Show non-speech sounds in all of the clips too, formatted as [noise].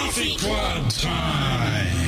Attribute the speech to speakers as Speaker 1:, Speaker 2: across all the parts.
Speaker 1: Coffee Club time.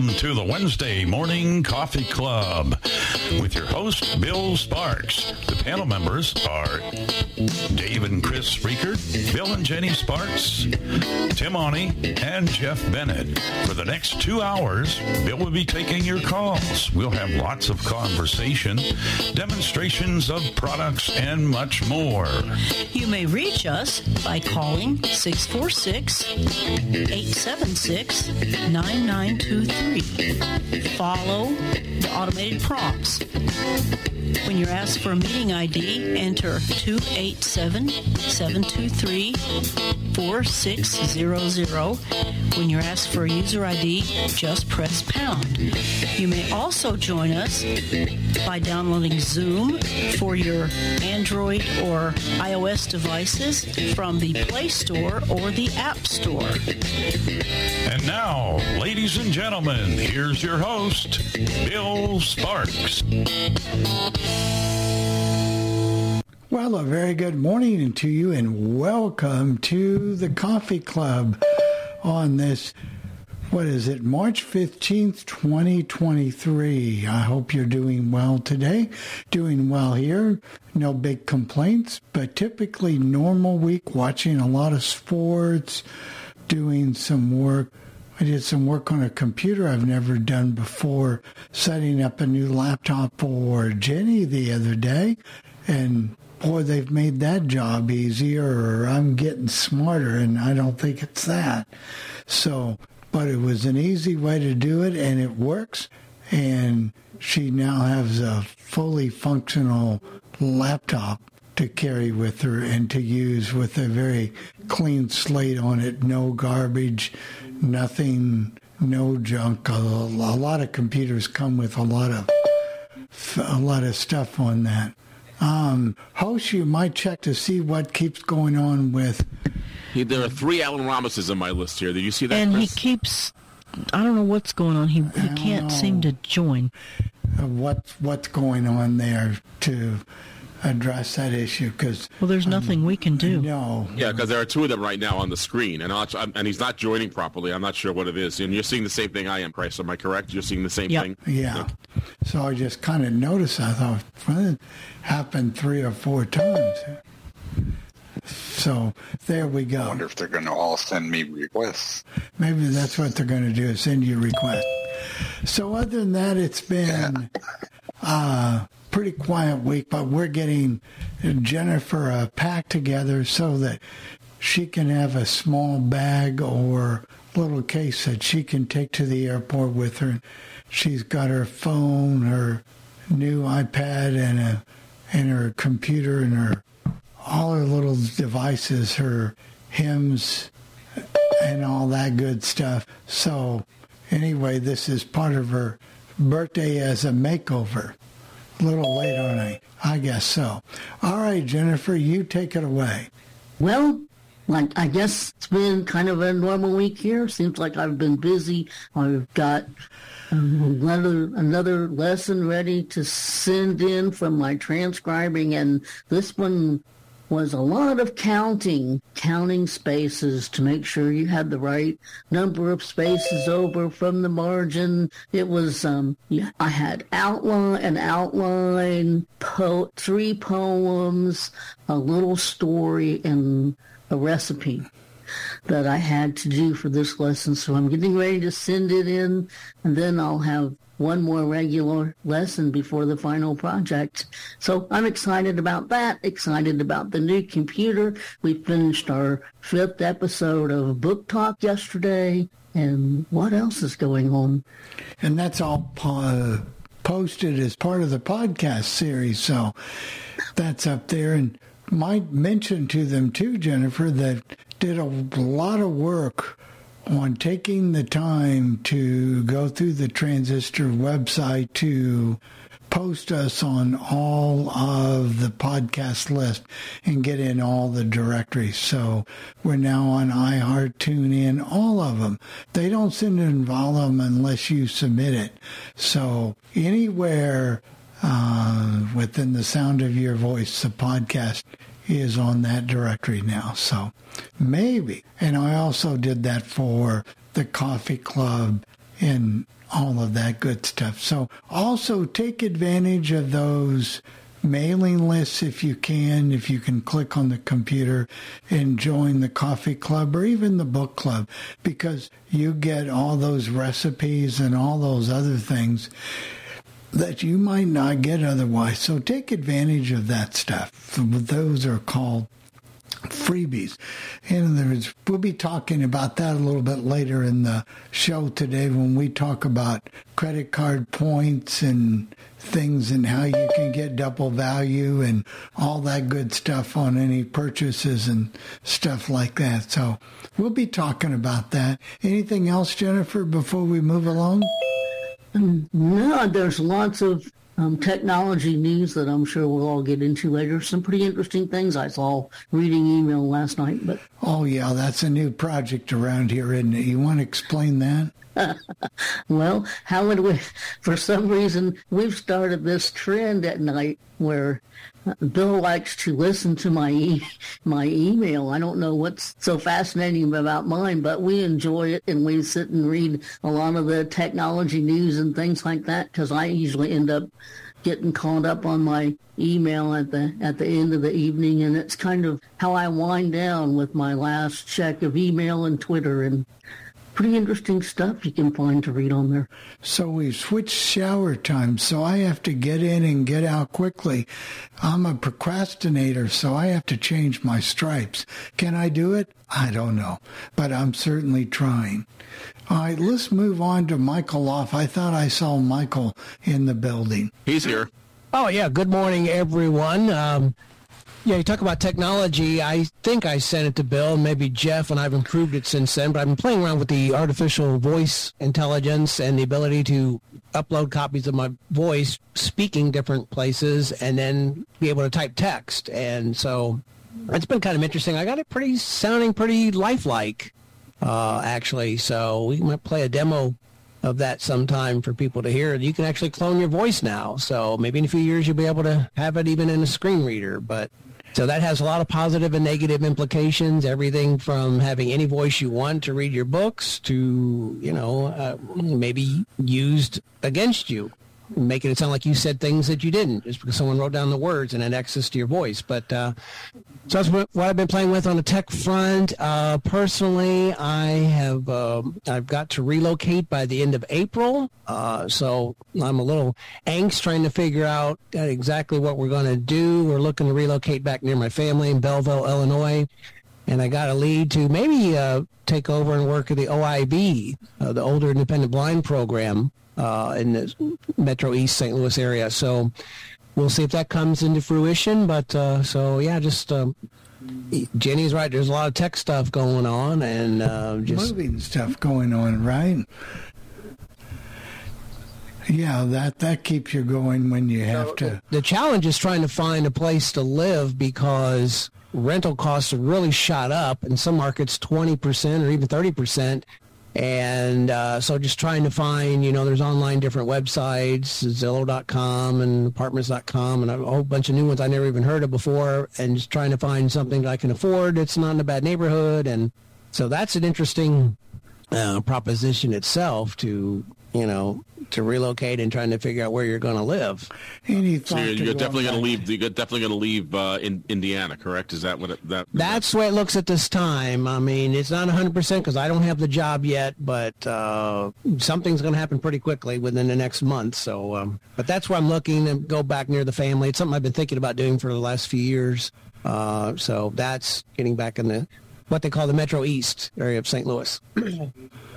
Speaker 1: Welcome to the Wednesday Morning Coffee Club with your host, Bill Sparks. The panel members are Dave and Chris Freakert, Bill and Jenny Sparks, Tim Oni, and Jeff Bennett. For the next two hours, Bill will be taking your calls. We'll have lots of conversation, demonstrations of products, and much more.
Speaker 2: You may reach us by calling 646 876 9923. Follow the automated prompts. When you're asked for a meeting ID, enter 287 723 4600. When you're asked for a user ID, just press pound. You may also join us by downloading Zoom for your Android or iOS devices from the Play Store or the App Store.
Speaker 1: And now, ladies and gentlemen, here's your host, Bill Sparks.
Speaker 3: Well, a very good morning to you and welcome to the Coffee Club on this, what is it, March 15th, 2023. I hope you're doing well today. Doing well here. No big complaints, but typically normal week watching a lot of sports, doing some work. I did some work on a computer I've never done before, setting up a new laptop for Jenny the other day. And boy, they've made that job easier, or I'm getting smarter, and I don't think it's that. So, but it was an easy way to do it, and it works. And she now has a fully functional laptop to carry with her and to use with a very clean slate on it, no garbage, nothing, no junk. A, lot of computers come with a lot of a lot of stuff on that. Um, host, you might check to see what keeps going on with.
Speaker 4: He, there are three Alan Ramises on my list here. Did you see that?
Speaker 2: And
Speaker 4: Chris?
Speaker 2: he keeps, I don't know what's going on. He, he can't seem to join.
Speaker 3: Uh, what what's going on there to address that issue? Because
Speaker 2: Well, there's nothing we can do.
Speaker 3: no,
Speaker 4: Yeah, because there are two of them right now on the screen, and I'll, I'm- and he's not joining properly. I'm not sure what it is. And you're seeing the same thing I am, Price. Am I correct? You're seeing the same
Speaker 2: Yep.
Speaker 4: thing.
Speaker 3: yeah. So I just kind of noticed. I thought well, it happened three or four times. So there we
Speaker 5: I
Speaker 3: go.
Speaker 5: wonder if they're going to all send me requests.
Speaker 3: Maybe that's what they're going to do is send you requests. So other than that, it's been uh, pretty quiet week, but we're getting Jennifer uh, a pack together so that she can have a small bag or little case that she can take to the airport with her. She's got her phone, her new iPad, and a and her computer and her all her little devices, her HIMS, and all that good stuff. So anyway, this is part of her birthday as a makeover. A little late, aren't I? I guess so. All right, Jennifer, you take it away.
Speaker 6: Well, like I guess it's been kind of a normal week here. Seems like I've been busy. I've got um, another another lesson ready to send in from my transcribing, and this one was a lot of counting, counting spaces to make sure you had the right number of spaces over from the margin. It was, um, yeah, I had outline, an outline, po- three poems, a little story, and a recipe that I had to do for this lesson. So I'm getting ready to send it in, and then I'll have one more regular lesson before the final project. So I'm excited about that, excited about the new computer. We finished our fifth episode of Book Talk yesterday. And what else is going on?
Speaker 3: And that's all po- posted as part of the podcast series. So that's up there. And might mention to them too, Jennifer, that did a lot of work on taking the time to go through the Transistor website to post us on all of the podcast list and get in all the directories. So we're now on iHeart, TuneIn, all of them. They don't send in volume unless you submit it. So anywhere uh, within the sound of your voice, the podcast is on that directory now. So maybe. And I also did that for the coffee club and all of that good stuff. So also take advantage of those mailing lists if you can, if you can click on the computer and join the coffee club or even the book club because you get all those recipes and all those other things that you might not get otherwise. So take advantage of that stuff. Those are called freebies. In other words, we'll be talking about that a little bit later in the show today when we talk about credit card points and things and how you can get double value and all that good stuff on any purchases and stuff like that. So we'll be talking about that. Anything else, Jennifer, before we move along?
Speaker 6: No, there's lots of um, technology news that I'm sure we'll all get into later. Some pretty interesting things I saw reading email last night. But
Speaker 3: oh yeah, that's a new project around here, isn't it? You want to explain that? [laughs]
Speaker 6: well, how would we? For some reason, we've started this trend at night where uh, Bill likes to listen to my e- my email. I don't know what's so fascinating about mine, but we enjoy it and we sit and read a lot of the technology news and things like that because I usually end up getting caught up on my email at the at the end of the evening and it's kind of how I wind down with my last check of email and Twitter and pretty interesting stuff you can find to read on there.
Speaker 3: So we've switched shower times, so I have to get in and get out quickly. I'm a procrastinator, so I have to change my stripes. Can I do it? I don't know, but I'm certainly trying. All right, let's move on to Michael Off. I thought I saw Michael in the building.
Speaker 4: He's here.
Speaker 7: Oh, yeah. Good morning, everyone. Um, yeah, you talk about technology. I think I sent it to Bill, maybe Jeff, and I've improved it since then. But I've been playing around with the artificial voice intelligence and the ability to upload copies of my voice speaking different places and then be able to type text. And so it's been kind of interesting. I got it pretty sounding pretty lifelike, uh, actually. So we might play a demo of that sometime for people to hear. You can actually clone your voice now. So maybe in a few years you'll be able to have it even in a screen reader. But so that has a lot of positive and negative implications. Everything from having any voice you want to read your books to, you know, uh, maybe used against you, making it sound like you said things that you didn't just because someone wrote down the words and had access to your voice. But uh, so that's what, I've been playing with on the tech front. Uh, personally, I have um, I've got to relocate by the end of April. Uh, so I'm a little angst trying to figure out exactly what we're going to do. We're looking to relocate back near my family in Belleville, Illinois. And I got a lead to maybe uh, take over and work at the OIB, uh, the Older Independent Blind Program uh, in the Metro East St. Louis area. So we'll see if that comes into fruition. But uh, so yeah, just um, Jenny's right. There's a lot of tech stuff going on, and uh, just
Speaker 3: moving stuff going on, right? Yeah, that that keeps you going when you have to.
Speaker 7: The challenge is trying to find a place to live because rental costs have really shot up in some markets 20% or even 30%. And uh, so just trying to find, you know, there's online different websites, Zillow.com and Apartments.com and a whole bunch of new ones I never even heard of before. And just trying to find something that I can afford. It's not in a bad neighborhood. And so that's an interesting uh, proposition itself to, you know, to relocate and trying to figure out where you're going to live.
Speaker 3: Any
Speaker 4: So you're, you're definitely going to leave. You're definitely going to leave uh, in Indiana, correct? Is that what it, that?
Speaker 7: That's the way it looks at this time. I mean, it's not 100% because I don't have the job yet, but uh, something's going to happen pretty quickly within the next month. So, um, but that's where I'm looking to go back near the family. It's something I've been thinking about doing for the last few years. Uh, so that's getting back in the what they call the Metro East area of St. Louis. [clears throat]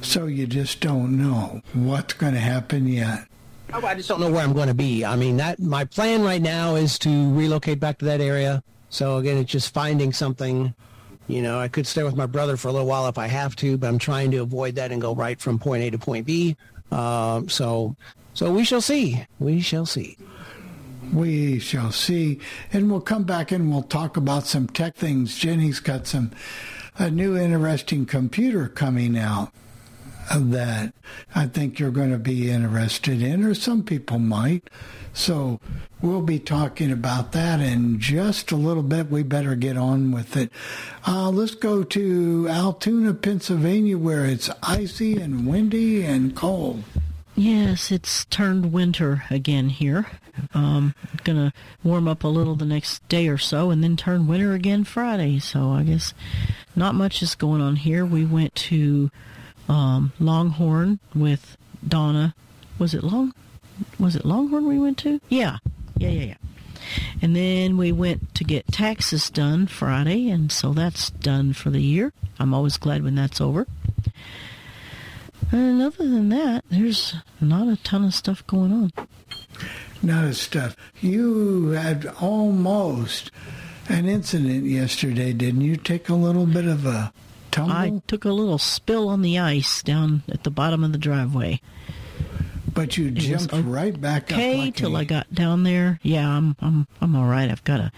Speaker 3: So you just don't know what's going to happen yet.
Speaker 7: Oh, I just don't know where I'm going to be. I mean, that my plan right now is to relocate back to that area. So again, it's just finding something. You know, I could stay with my brother for a little while if I have to, but I'm trying to avoid that and go right from point A to point B. Um, so, so we shall see. We shall see.
Speaker 3: We shall see. And we'll come back and we'll talk about some tech things. Jenny's got some a new interesting computer coming out that I think you're going to be interested in, or some people might. So we'll be talking about that in just a little bit. We better get on with it. Uh, let's go to Altoona, Pennsylvania, where it's icy and windy and cold.
Speaker 2: Yes, it's turned winter again here. Um, gonna warm up a little the next day or so, and then turn winter again Friday. So I guess not much is going on here. We went to um, Longhorn with Donna. Was it Long? Was it Longhorn we went to? Yeah, yeah, yeah, yeah. And then we went to get taxes done Friday, and so that's done for the year. I'm always glad when that's over. And other than that, there's not a ton of stuff going on.
Speaker 3: Not a stuff. You had almost an incident yesterday, didn't you? Take a little bit of a tumble,
Speaker 2: I took a little spill on the ice down at the bottom of the driveway.
Speaker 3: but you
Speaker 2: was
Speaker 3: jumped right back up.
Speaker 2: Okay,
Speaker 3: like
Speaker 2: till I got down there. Yeah, I'm I'm I'm all right. I've got a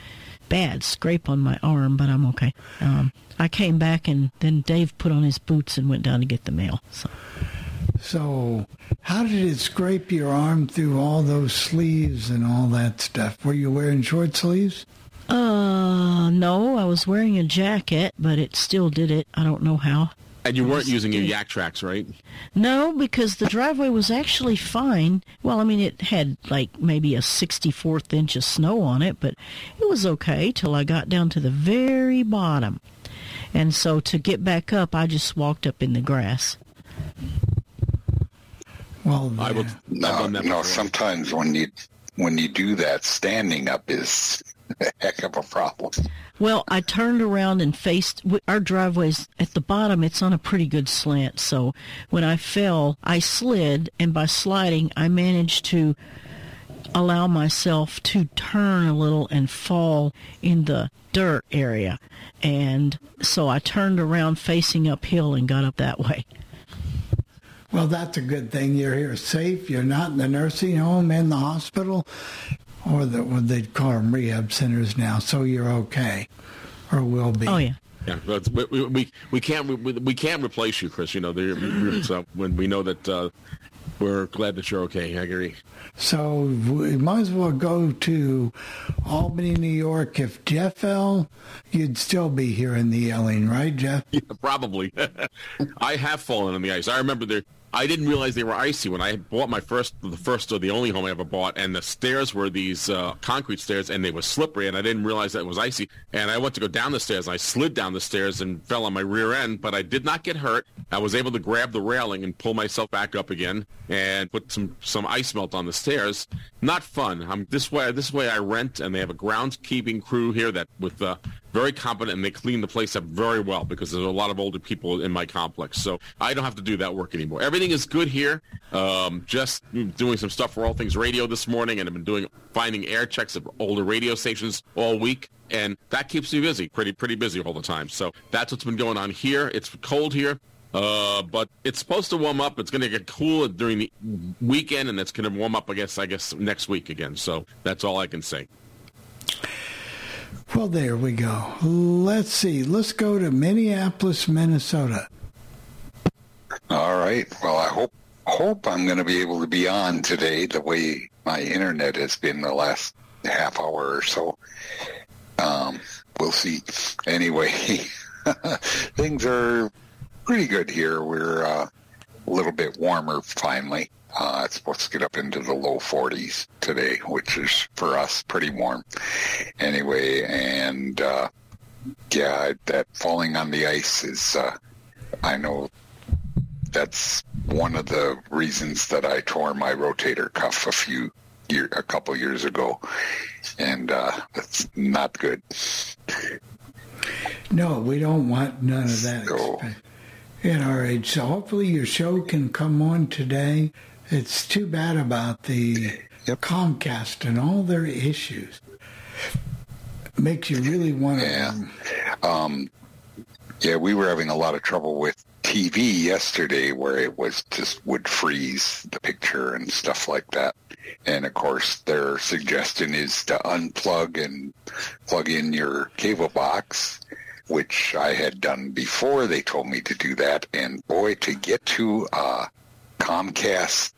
Speaker 2: bad scrape on my arm, but I'm okay. Um, I came back and then Dave put on his boots and went down to get the mail. So
Speaker 3: So, how did it scrape your arm through all those sleeves and all that stuff? Were you wearing short sleeves?
Speaker 2: Uh, no, I was wearing a jacket, but it still did it. I don't know how.
Speaker 4: And you weren't using your Yaktrax, right?
Speaker 2: No, because the driveway was actually fine. Well, I mean, it had like maybe a 64th inch of snow on it, but it was okay till I got down to the very bottom. And so to get back up, I just walked up in the grass.
Speaker 3: Well,
Speaker 4: I will.
Speaker 5: No, no. Sometimes when you when you do that, standing up is a [laughs] heck of a problem.
Speaker 2: Well, I turned around and faced our driveway's at the bottom. It's on a pretty good slant. So when I fell, I slid, and by sliding, I managed to allow myself to turn a little and fall in the dirt area. And so I turned around facing uphill and got up that way.
Speaker 3: Well, that's a good thing. You're here safe. You're not in the nursing home, in the hospital, or the, what they'd call them rehab centers now. So you're okay, or will be.
Speaker 2: Oh, yeah.
Speaker 4: Yeah, but we, we, we, we can't we, we can't replace you, Chris. You know, we're- so when we know that uh, we're glad that you're okay. I agree.
Speaker 3: So we might as well go to Albany, New York. If Jeff fell, you'd still be here in the yelling, right, Jeff? [laughs]
Speaker 4: Yeah, probably. [laughs] I have fallen on the ice. I remember there. I didn't realize they were icy when I bought my first, the first or the only home I ever bought, and the stairs were these uh, concrete stairs, and they were slippery, and I didn't realize that it was icy. And I went to go down the stairs, and I slid down the stairs and fell on my rear end, but I did not get hurt. I was able to grab the railing and pull myself back up again, and put some some ice melt on the stairs. Not fun. I'm this way. This way I rent, and they have a groundskeeping crew here that with uh, very competent, and they clean the place up very well because there's a lot of older people in my complex. So I don't have to do that work anymore. Everything is good here. Um, just doing some stuff for All Things Radio this morning, and I've been doing finding air checks of older radio stations all week. And that keeps me busy, pretty pretty busy all the time. So that's what's been going on here. It's cold here, uh, but it's supposed to warm up. It's going to get cool during the weekend, and it's going to warm up. I guess I guess next week again. So that's all I can say.
Speaker 3: Well, there we go. Let's see. Let's go to Minneapolis, Minnesota.
Speaker 5: All right. Well, I hope hope I'm going to be able to be on today. The way my internet has been the last half hour or so. Um, we'll see. Anyway, [laughs] things are pretty good here. We're uh, a little bit warmer finally. Uh, it's supposed to get up into the low 40s today, which is for us pretty warm. Anyway, and uh, yeah, that falling on the ice is, uh, I know that's one of the reasons that I tore my rotator cuff a few year, a couple years ago, and uh, that's not good.
Speaker 3: No, we don't want none of that
Speaker 5: So-
Speaker 3: in our age. So hopefully your show can come on today. It's too bad about the
Speaker 5: Yep.
Speaker 3: Comcast and all their issues. Makes you really want to.
Speaker 5: Yeah. Um, yeah, we were having a lot of trouble with TV yesterday where it was just would freeze the picture and stuff like that. And of course, their suggestion is to unplug and plug in your cable box, which I had done before they told me to do that. And boy, to get to a Comcast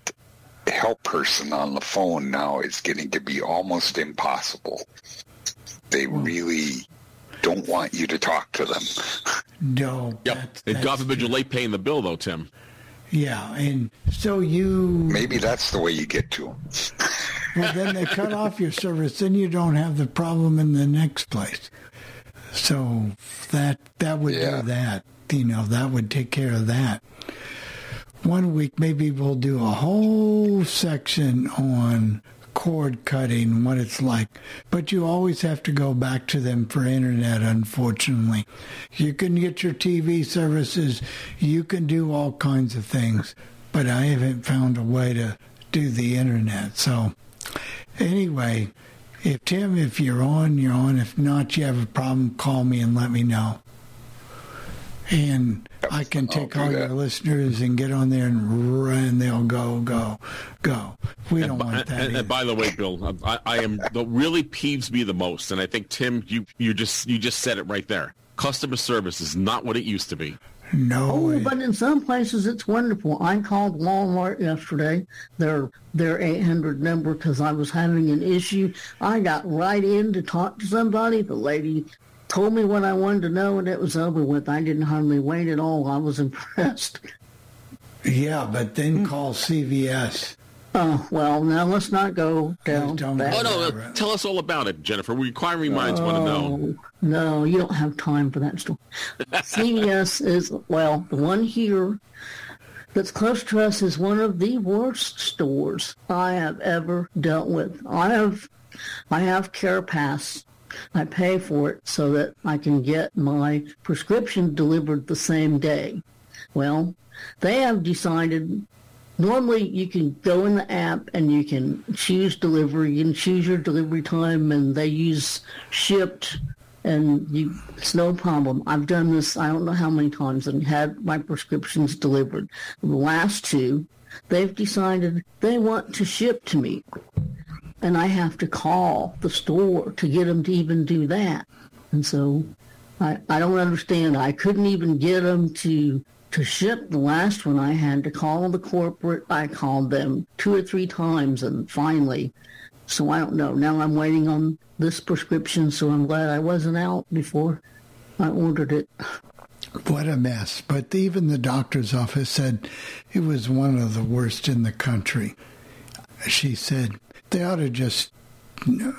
Speaker 5: help person on the phone now is getting to be almost impossible. They hmm. really don't want you to talk to them.
Speaker 3: No.
Speaker 4: Yep.
Speaker 3: that's-
Speaker 4: and God
Speaker 3: that's
Speaker 4: forbid you're late paying the bill, though, Tim.
Speaker 3: Yeah, and so you.
Speaker 5: Maybe that's the way you get to them. [laughs]
Speaker 3: Well, then they cut off your service, then you don't have the problem in the next place. So that that would
Speaker 5: Yeah.
Speaker 3: do that. You know, that would take care of that. One week, maybe we'll do a whole section on cord cutting, what it's like. But you always have to go back to them for internet, unfortunately. You can get your TV services, you can do all kinds of things, but I haven't found a way to do the internet. So, anyway, if Tim, if you're on, you're on. If not, you have a problem, call me and let me know. And I can
Speaker 5: oh,
Speaker 3: take
Speaker 5: do
Speaker 3: all
Speaker 5: that.
Speaker 3: your listeners and get on there and run. They'll go, go, go. We don't
Speaker 4: And,
Speaker 3: want that.
Speaker 4: and- and by the way, Bill, um, I, I am the really peeves me the most, and I think Tim, you you just you just said it right there. Customer service is not what it used to be.
Speaker 3: no,
Speaker 6: Oh,
Speaker 3: way.
Speaker 6: but in some places it's wonderful. I called Walmart yesterday, their their 800 number, because I was having an issue. I got right in to talk to somebody. The lady told me what I wanted to know, and it was over with. I didn't hardly wait at all. I was [laughs] impressed.
Speaker 3: yeah, but then hmm. call CVS.
Speaker 6: Oh, well, now let's not go down that.
Speaker 4: Oh no,
Speaker 3: Right.
Speaker 4: Uh, tell us all about it, Jennifer. We inquiring minds want to know.
Speaker 6: Oh, no, you don't have time for that story. [laughs] CVS is, well, the one here that's close to us is one of the worst stores I have ever dealt with. I have, I have Care Pass. I pay for it so that I can get my prescription delivered the same day. Well, they have decided normally you can go in the app and you can choose delivery you can choose your delivery time and they use shipped and you it's no problem. I've done this i don't know how many times and had my prescriptions delivered. The last two they've decided they want to ship to me and i have to call the store to get them to even do that and so i i don't understand i couldn't even get them to to ship the last one I had to call the corporate. I called them two or three times and finally, so I don't know. Now I'm waiting on this prescription, so I'm glad I wasn't out before I ordered it.
Speaker 3: What a mess. But even the doctor's office said it was one of the worst in the country. She said they ought to just, uh,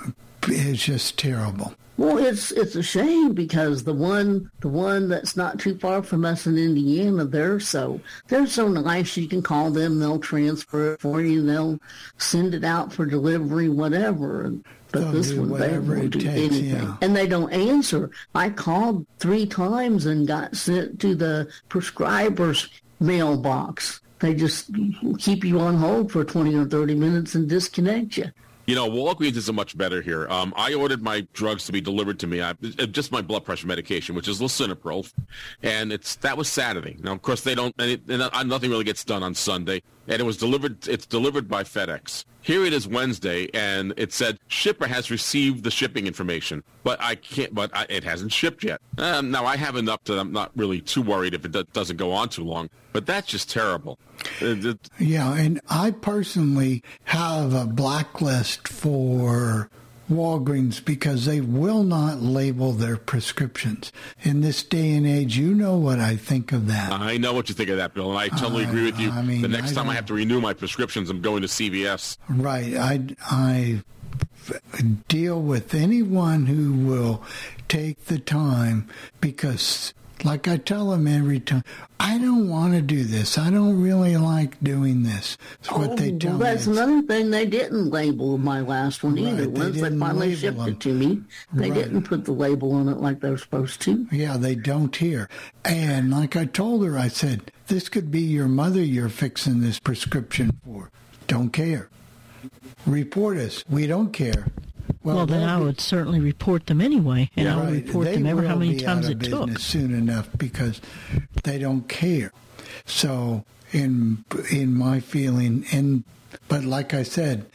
Speaker 3: it's just terrible.
Speaker 6: Well, it's it's a shame because the one the one that's not too far from us in Indiana, they're so they're so nice. You can call them; they'll transfer it for you. They'll send it out for delivery, whatever. But
Speaker 3: They'll
Speaker 6: this one, they won't do
Speaker 3: takes,
Speaker 6: anything,
Speaker 3: yeah.
Speaker 6: and they don't answer. I called three times and got sent to the prescriber's mailbox. They just keep you on hold for twenty or thirty minutes and disconnect you.
Speaker 4: You know, Walgreens isn't much better here. Um, I ordered my drugs to be delivered to me. I, uh, just my blood pressure medication, which is lisinopril, and it's that was Saturday. Now, of course, they don't. And, it, and uh, nothing really gets done on Sunday. And it was delivered. It's delivered by FedEx. Here it is Wednesday, and it said shipper has received the shipping information, but I can't. But I, it hasn't shipped yet. Um, now I have enough that I'm not really too worried if it do- doesn't go on too long. But that's just terrible.
Speaker 3: Yeah, and I personally have a blacklist for Walgreens because they will not label their prescriptions. In this day and age, you know what I think of that.
Speaker 4: I know what you think of that, Bill, and I totally agree with you.
Speaker 3: Uh, I mean,
Speaker 4: the next
Speaker 3: I
Speaker 4: time I have to renew my prescriptions, I'm going to CVS.
Speaker 3: Right. I, I deal with anyone who will take the time because, like I tell them every time, I don't want to do this. I don't really like doing this. That's what they
Speaker 6: Oh,
Speaker 3: tell
Speaker 6: well,
Speaker 3: me.
Speaker 6: that's another thing. They didn't label my last one either.
Speaker 3: Right, they
Speaker 6: Once they
Speaker 3: didn't
Speaker 6: finally shipped
Speaker 3: them.
Speaker 6: it to me, they
Speaker 3: Right.
Speaker 6: didn't put the label on it like they were supposed to.
Speaker 3: Yeah, they don't here. And like I told her, I said, this could be your mother you're fixing this prescription for. Don't care. Report us. We don't care.
Speaker 2: Well, then
Speaker 3: they'll
Speaker 2: I
Speaker 3: be-
Speaker 2: would certainly report them anyway, and I'll
Speaker 3: Right.
Speaker 2: report
Speaker 3: They
Speaker 2: them ever how many times it took.
Speaker 3: soon enough because they don't care. So in in my feeling, and but like I said,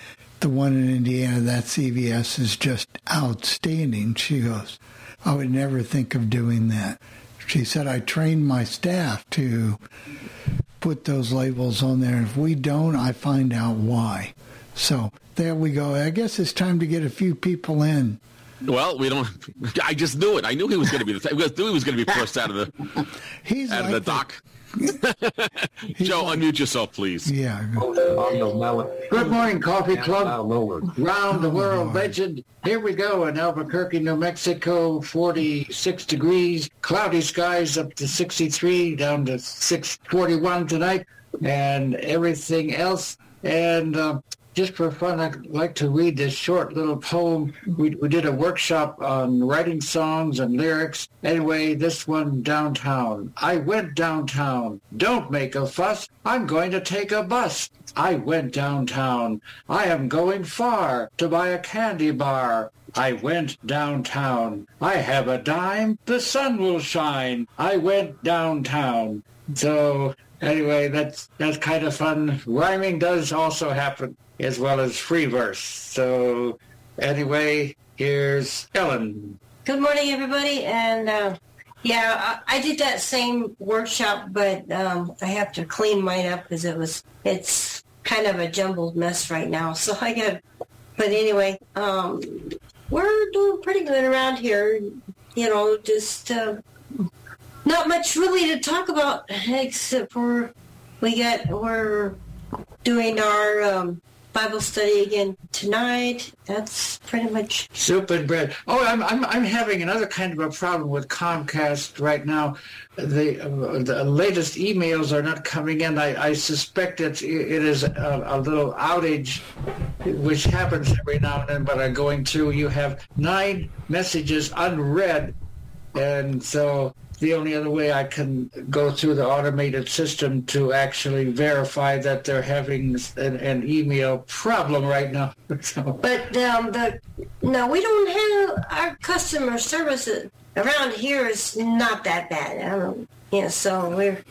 Speaker 3: the one in Indiana, that CVS is just outstanding. She goes, I would never think of doing that. She said, I trained my staff to put those labels on there. If we don't, I find out why. So there we go. I guess it's time to get a few people in.
Speaker 4: Well, we don't. I just knew it. I knew he was going to be the. I knew he was going to be first out of the [laughs]
Speaker 3: He's
Speaker 4: out of
Speaker 3: like
Speaker 4: the dock. [laughs] Joe, unmute yourself, please.
Speaker 3: Yeah.
Speaker 8: Good morning, Coffee Club. Round the world legend. Here we go in Albuquerque, New Mexico, 46 degrees, cloudy skies up to 63, down to 641 tonight, and everything else. And uh, just for fun, I'd like to read this short little poem. We, we did a workshop on writing songs and lyrics. Anyway, this one downtown. I went downtown. Don't make a fuss. I'm going to take a bus. I went downtown. I am going far to buy a candy bar. I went downtown. I have a dime. The sun will shine. I went downtown. So anyway, that's that's kind of fun. Rhyming does also happen as well as free verse. So anyway, here's Ellen.
Speaker 9: Good morning, everybody. And uh, yeah, I, I did that same workshop, but um, I have to clean mine up because it was it's kind of a jumbled mess right now. So I got. But anyway, um, we're doing pretty good around here. You know, just uh, not much really to talk about except for we got we're doing our um, Bible study again tonight. That's pretty much
Speaker 8: Soup and bread. Oh, I'm, I'm, I'm having another kind of a problem with Comcast right now. The, uh, the latest emails are not coming in. I, I suspect it's, it is a, a little outage, which happens every now and then, but I'm going through. You have nine messages unread, and so the only other way I can go through the automated system to actually verify that they're having an, an email problem right now. [laughs] So,
Speaker 9: But um, the no, we don't have our customer service around here is not that bad. I don't, yeah, so we're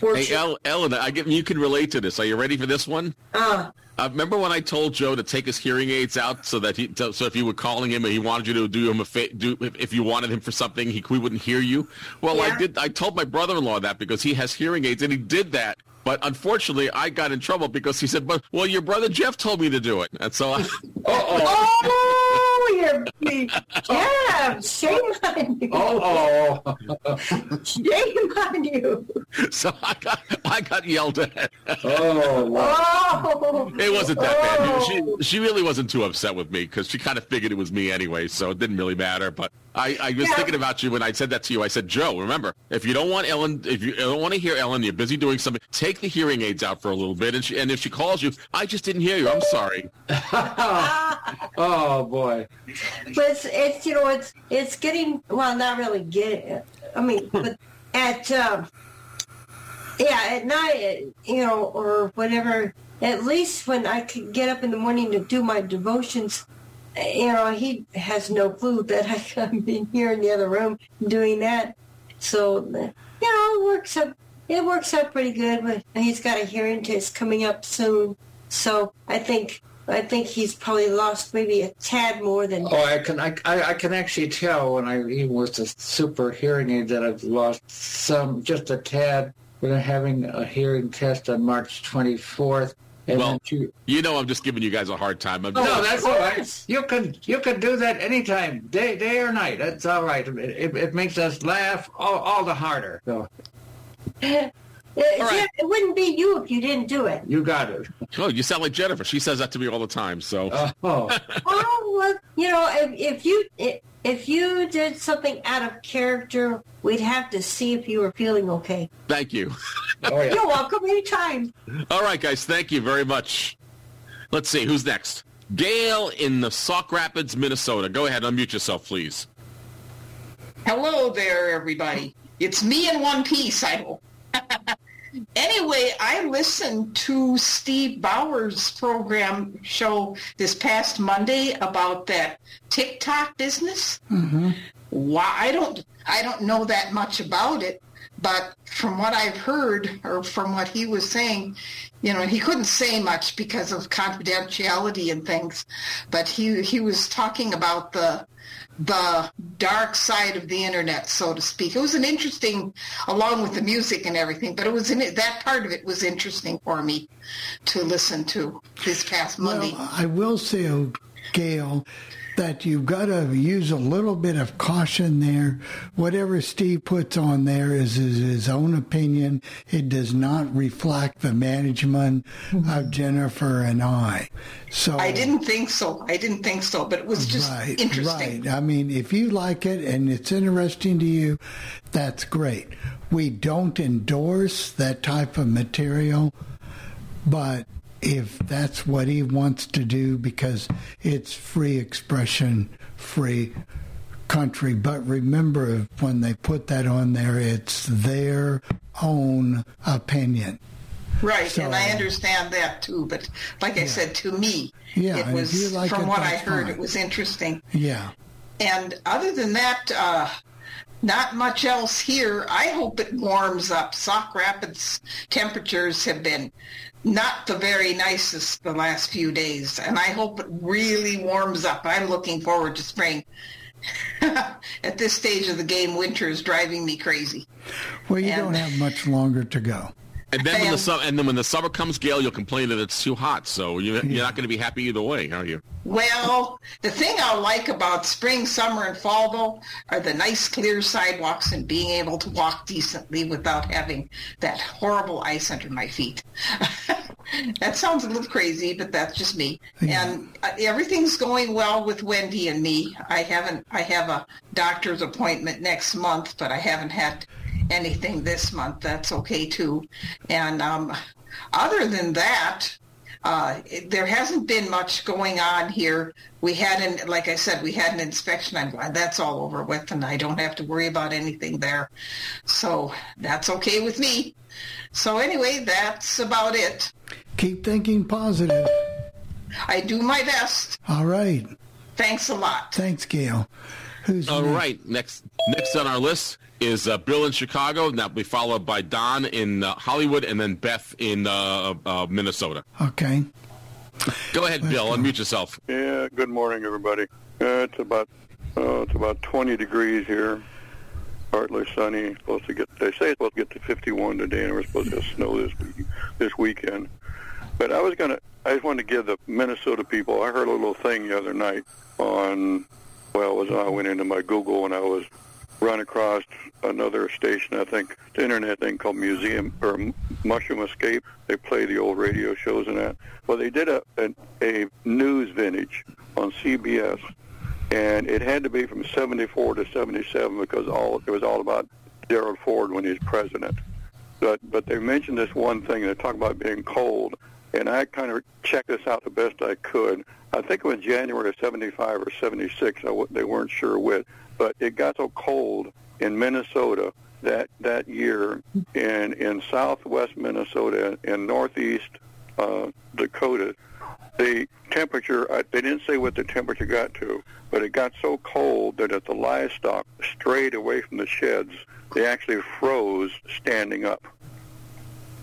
Speaker 4: Hey. El, Ellen, I get you can relate to this. Are you ready for this one?
Speaker 9: uh,
Speaker 4: Uh, remember when I told Joe to take his hearing aids out so that he, so if you were calling him and he wanted you to do him a fa- do if, you wanted him for something, he we wouldn't hear you. Well, I did. I told my brother-in-law that because he has hearing aids and he did that. But unfortunately, I got in trouble because he said, "But well, your brother Jeff told me to do it," and so I, [laughs] [laughs]
Speaker 9: oh, you're yeah. Shame on you.
Speaker 8: oh,
Speaker 9: Shame on you.
Speaker 4: so I got I got yelled at.
Speaker 8: oh,
Speaker 9: Oh,
Speaker 4: It wasn't that bad.
Speaker 9: Oh.
Speaker 4: She she really wasn't too upset with me because she kind of figured it was me anyway, so it didn't really matter. But I, I was
Speaker 9: Yeah.
Speaker 4: thinking about you when I said that to you. I said, Joe, remember, if you don't want Ellen, if you don't want to hear Ellen, you're busy doing something. Take the hearing aids out for a little bit, and she, and if she calls you, I just didn't hear you. I'm sorry. [laughs]
Speaker 8: oh boy.
Speaker 9: But it's, it's you know it's it's getting well not really getting I mean hmm. but at um, yeah at night eh, you know or whatever at least when I could get up in the morning to do my devotions eh, you know he has no clue that I, [laughs] I'm in here in the other room doing that. So you know it works up it works out pretty good but he's got a hearing test coming up soon. So I think I think he's probably lost maybe a tad more than.
Speaker 8: Oh, I can I, I can actually tell when I even with the super hearing aid that I've lost some just a tad. We're having a hearing test on March 24th.
Speaker 4: And well, you, you, know, I'm just giving you guys a hard time. I'm
Speaker 8: no, that's all right. You can you can do that anytime, day day or night. That's all right. It, it, it makes us laugh all, all the harder. So. [laughs]
Speaker 9: It, right. it wouldn't be you if you didn't do it.
Speaker 8: You got it.
Speaker 4: Oh, you sound like Jennifer. She says that to me all the time. So. Uh,
Speaker 9: oh. oh [laughs] well, you know, if, if you if you did something out of character, we'd have to see if you were feeling okay.
Speaker 4: Thank you.
Speaker 9: Oh, yeah. You're welcome anytime.
Speaker 4: All right, guys. Thank you very much. Let's see who's next. Gail in the Sauk Rapids, Minnesota. Go ahead, unmute yourself, please.
Speaker 10: Hello there, everybody. It's me in one piece, I hope. [laughs] anyway, I listened to Steve Bauer's program show this past Monday about that TikTok business. Mm-hmm. Why I don't I don't know that much about it, but from what I've heard or from what he was saying, you know, he couldn't say much because of confidentiality and things, but he he was talking about the the dark side of the internet, so to speak. It was an interesting, along with the music and everything, but it was in it, that part of it was interesting for me to listen to this past Monday.
Speaker 3: Well, I will say, oh, Gail, that you've got to use a little bit of caution there. Whatever Steve puts on there is, is his own opinion. It does not reflect the management mm-hmm. of Jennifer and I. So
Speaker 10: I didn't think so. I didn't think so, but it was just right, interesting.
Speaker 3: Right. I mean, if you like it and it's interesting to you, that's great. We don't endorse that type of material, but if that's what he wants to do because it's free expression, free country. But remember, when they put that on there, it's their own opinion.
Speaker 10: Right, so, and I understand that too. But like I said, to me,
Speaker 3: yeah,
Speaker 10: it was like from it, what I heard, fine. it was interesting.
Speaker 3: Yeah.
Speaker 10: And other than that, uh, not much else here. I hope it warms up. Sauk Rapids temperatures have been not the very nicest the last few days, and I hope it really warms up. I'm looking forward to spring. [laughs] At this stage of the game, winter is driving me crazy.
Speaker 3: Well, you and, don't have much longer to go.
Speaker 4: And then when the summer and then when the summer comes, Gail, you'll complain that it's too hot. So you're, you're not going to be happy either way, are you?
Speaker 10: Well, the thing I like about spring, summer, and fall, though, are the nice clear sidewalks and being able to walk decently without having that horrible ice under my feet. [laughs] that sounds a little crazy, but that's just me. Yeah. And uh, everything's going well with Wendy and me. I haven't. I have a doctor's appointment next month, but I haven't had anything this month. That's okay too. And um, other than that, uh, there hasn't been much going on here. We had an, like I said, we had an inspection. I'm glad that's all over with, and I don't have to worry about anything there. So that's okay with me. So anyway, that's about it.
Speaker 3: Keep thinking positive.
Speaker 10: I do my best.
Speaker 3: All right.
Speaker 10: Thanks a lot.
Speaker 3: Thanks, Gail.
Speaker 4: Who's all next? right? Next, next on our list is uh, Bill in Chicago. and That will be followed by Don in uh, Hollywood, and then Beth in uh, uh Minnesota.
Speaker 3: Okay.
Speaker 4: Go ahead, Let's Bill. Go. Unmute yourself.
Speaker 11: Yeah. Good morning, everybody. Uh, it's about uh, it's about 20 degrees here. Partly sunny. Supposed to get. They say it's supposed to get to 51 today, and we're supposed to have snow this week, this weekend. But I was gonna. I just wanted to give the Minnesota people. I heard a little thing the other night on. Well, it was I went into my Google and I was run across another station, I think, the internet thing called Museum or Mushroom Escape. They play the old radio shows and that. Well, they did a, a, a news vintage on CBS, and it had to be from 74 to 77 because all it was all about Gerald Ford when he was president. But, but they mentioned this one thing. They talk about being cold, and I kind of checked this out the best I could. I think it was January of 75 or 76. I w- they weren't sure which but it got so cold in Minnesota that that year in in southwest Minnesota and northeast uh, Dakota, the temperature uh, they didn't say what the temperature got to, but it got so cold that if the livestock strayed away from the sheds, they actually froze standing up.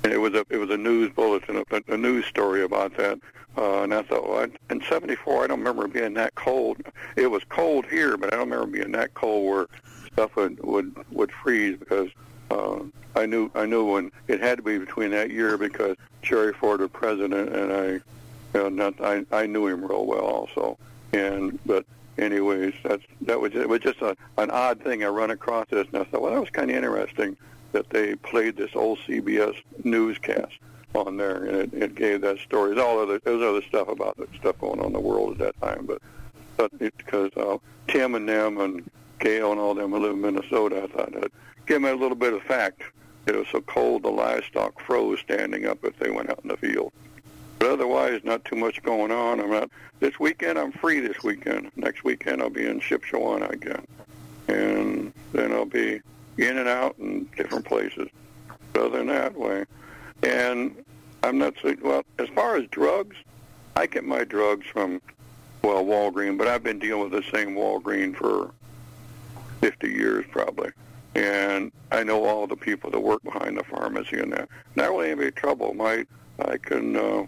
Speaker 11: And and it was a it was a news bulletin, a, a news story about that. Uh, and I thought, well, I, in '74, I don't remember being that cold. It was cold here, but I don't remember being that cold where stuff would would would freeze because uh, I knew I knew when it had to be between that year because Jerry Ford was president, and I, you know, not I I knew him real well also. And but anyways, that's that was it was just a, an odd thing. I run across this, and I thought, well, that was kind of interesting that they played this old CBS newscast on there, and it, it gave that story. There's all other there's other stuff about the stuff going on in the world at that time, but but it, because uh, Tim and them and Gail and all them who live in Minnesota, I thought that give me a little bit of fact. It was so cold the livestock froze standing up if they went out in the field. But otherwise, not too much going on. I'm not this weekend. I'm free this weekend. Next weekend, I'll be in Shipshewana again, and then I'll be in and out in different places. But other than that, way. And I'm not so well as far as drugs. I get my drugs from well Walgreen, but I've been dealing with the same Walgreen for 50 years probably, and I know all the people that work behind the pharmacy and that. Not really have any trouble. My I can uh,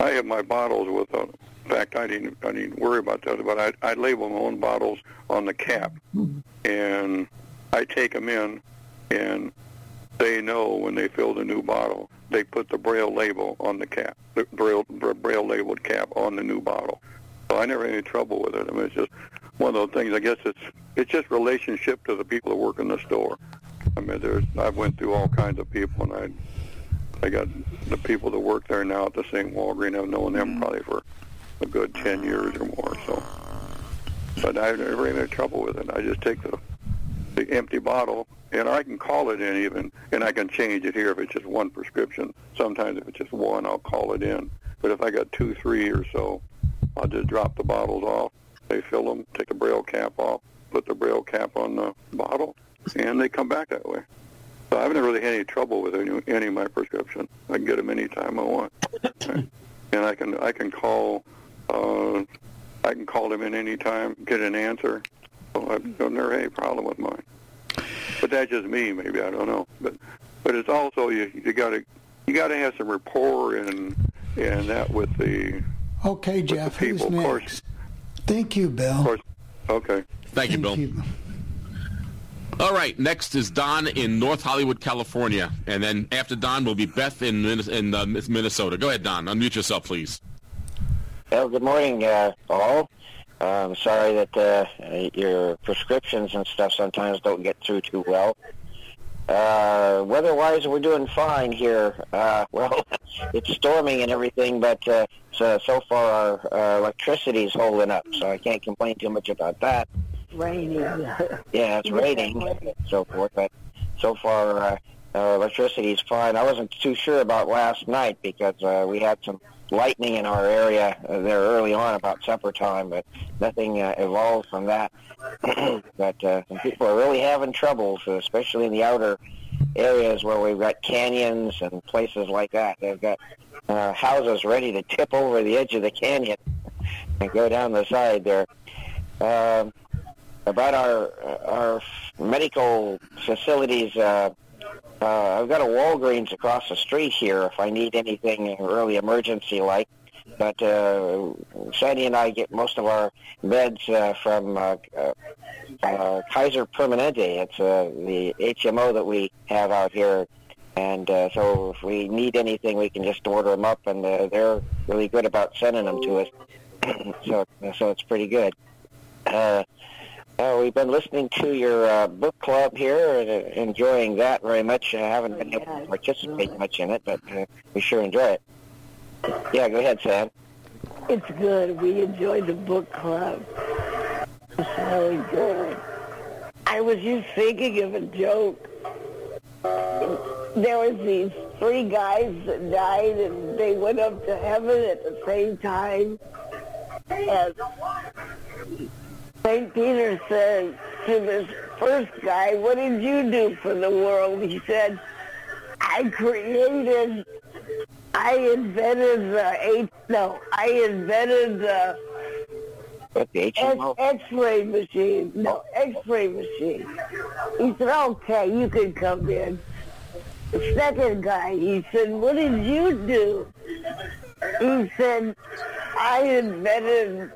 Speaker 11: I have my bottles with a. In fact, I didn't I didn't worry about that, but I I label my own bottles on the cap, and I take them in, and they know when they fill the new bottle, they put the braille label on the cap, the braille, braille labeled cap on the new bottle. So I never had any trouble with it. I mean, it's just one of those things. I guess it's it's just relationship to the people that work in the store. I mean, there's I've went through all kinds of people, and I I got the people that work there now at the St. Walgreen. I've known them mm. probably for a good ten years or more. So, but I've never had any trouble with it. I just take the the empty bottle, and I can call it in even, and I can change it here if it's just one prescription. Sometimes if it's just one, I'll call it in. But if I got two, three or so, I'll just drop the bottles off. They fill them, take the braille cap off, put the braille cap on the bottle, and they come back that way. So I've never really had any trouble with any, any of my prescriptions. I can get them anytime I want, and I can I can call uh, I can call them in anytime, get an answer. So I've never had any problem with mine. But that's just me, maybe I don't know. But but it's also you you got to you got to have some rapport and and that with the
Speaker 3: Okay, Jeff,
Speaker 11: the people.
Speaker 3: who's
Speaker 11: Of course,
Speaker 3: next? Thank you, Bill.
Speaker 11: of course. Okay.
Speaker 4: Thank you, Bill. All right, next is Don in North Hollywood, California, and then after Don will be Beth in in uh, Minnesota. Go ahead, Don. Unmute yourself, please.
Speaker 12: Well, good morning, uh, all. I'm sorry that uh, your prescriptions and stuff sometimes don't get through too well. Uh, weather-wise, we're doing fine here. Uh, [laughs] well, it's storming and everything, but uh, so, so far our uh, electricity's holding up, so I can't complain too much about that.
Speaker 6: Raining. [laughs]
Speaker 12: Yeah, it's raining and so forth, but so far uh, uh, electricity's fine. I wasn't too sure about last night because uh, we had some lightning in our area uh, there early on about supper time, but nothing uh, evolved from that. [clears throat] but uh, some people are really having troubles, especially in the outer areas where we've got canyons and places like that. They've got uh, houses ready to tip over the edge of the canyon and go down the side there. Um, about our our medical facilities, uh, uh, I've got a Walgreens across the street here if I need anything really emergency like. But uh, Sandy and I get most of our meds uh, from uh, uh, uh, Kaiser Permanente. It's uh, the HMO that we have out here. And uh, so if we need anything, we can just order them up, and uh, they're really good about sending them to us. [clears throat] so, so it's pretty good. Uh, uh, we've been listening to your uh, book club here and uh, enjoying that very much. I haven't been able to participate much in it, but uh, we sure enjoy it. Yeah, go ahead, Sam.
Speaker 13: It's good. We enjoyed the book club. It's really good. I was just thinking of a joke. There was these three guys that died, and they went up to heaven at the same time. And St. Peter said to this first guy, what did you do for the world? He said, I created, I invented the, H, no, I invented the
Speaker 12: the?
Speaker 13: X-ray machine. No, X-ray machine. He said, okay, you can come in. second guy, he said, what did you do? He said, I invented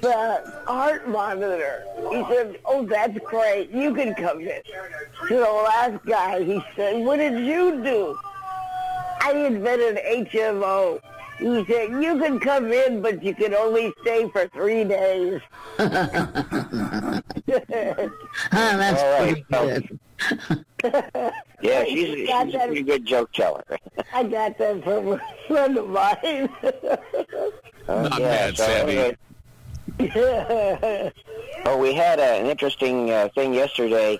Speaker 13: the heart monitor. He said, oh, that's great. You can come in. To the last guy, he said, what did you do? I invented HMO. He said, you can come in, but you can only stay for three days. [laughs] [laughs]
Speaker 6: ah, that's
Speaker 12: All right.
Speaker 6: pretty good. [laughs]
Speaker 12: Yeah, she's, she's a
Speaker 13: that-
Speaker 12: pretty good joke teller. [laughs]
Speaker 13: I got that from a friend of mine. [laughs]
Speaker 4: Not
Speaker 12: yeah,
Speaker 4: bad,
Speaker 12: so,
Speaker 4: Sandy.
Speaker 12: uh, Oh, we had uh, an interesting uh, thing yesterday.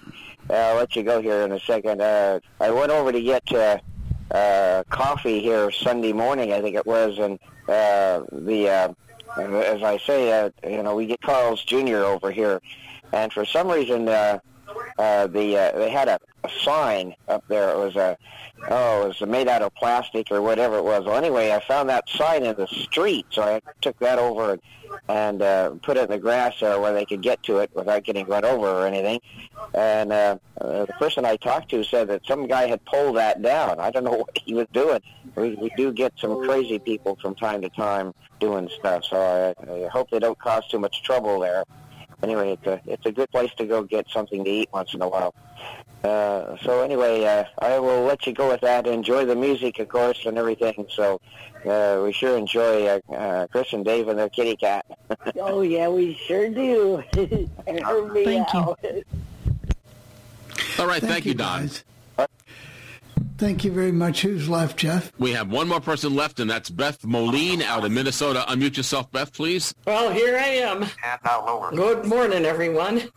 Speaker 12: Uh, I'll let you go here in a second. Uh, I went over to get uh, uh, coffee here Sunday morning, I think it was, and uh, the uh, as I say, uh, you know, we get Carl's Jr. over here, and for some reason, uh, uh, the uh, they had a, a sign up there. It was a oh, it was made out of plastic or whatever it was. Well, anyway, I found that sign in the street, so I took that over and, and uh, put it in the grass there where they could get to it without getting run over or anything. And uh, uh, the person I talked to said that some guy had pulled that down. I don't know [laughs] what he was doing. We, we do get some crazy people from time to time doing stuff, so I, I hope they don't cause too much trouble there. Anyway, it's a it's a good place to go get something to eat once in a while. Uh, so anyway, uh, I will let you go with that. Enjoy the music, of course, and everything. So uh, we sure enjoy uh, uh, Chris and Dave and their kitty cat. [laughs]
Speaker 13: oh, yeah, we sure do. [laughs] and heard me
Speaker 2: Thank you.
Speaker 4: All right, thank,
Speaker 3: Thank
Speaker 4: you,
Speaker 3: you,
Speaker 4: Don.
Speaker 3: guys. Thank you very much. Who's left, Jeff?
Speaker 4: We have one more person left, and that's Beth Moline out of Minnesota. Unmute yourself, Beth, please.
Speaker 14: Well, here I am.
Speaker 12: And now lower.
Speaker 14: Good morning, everyone.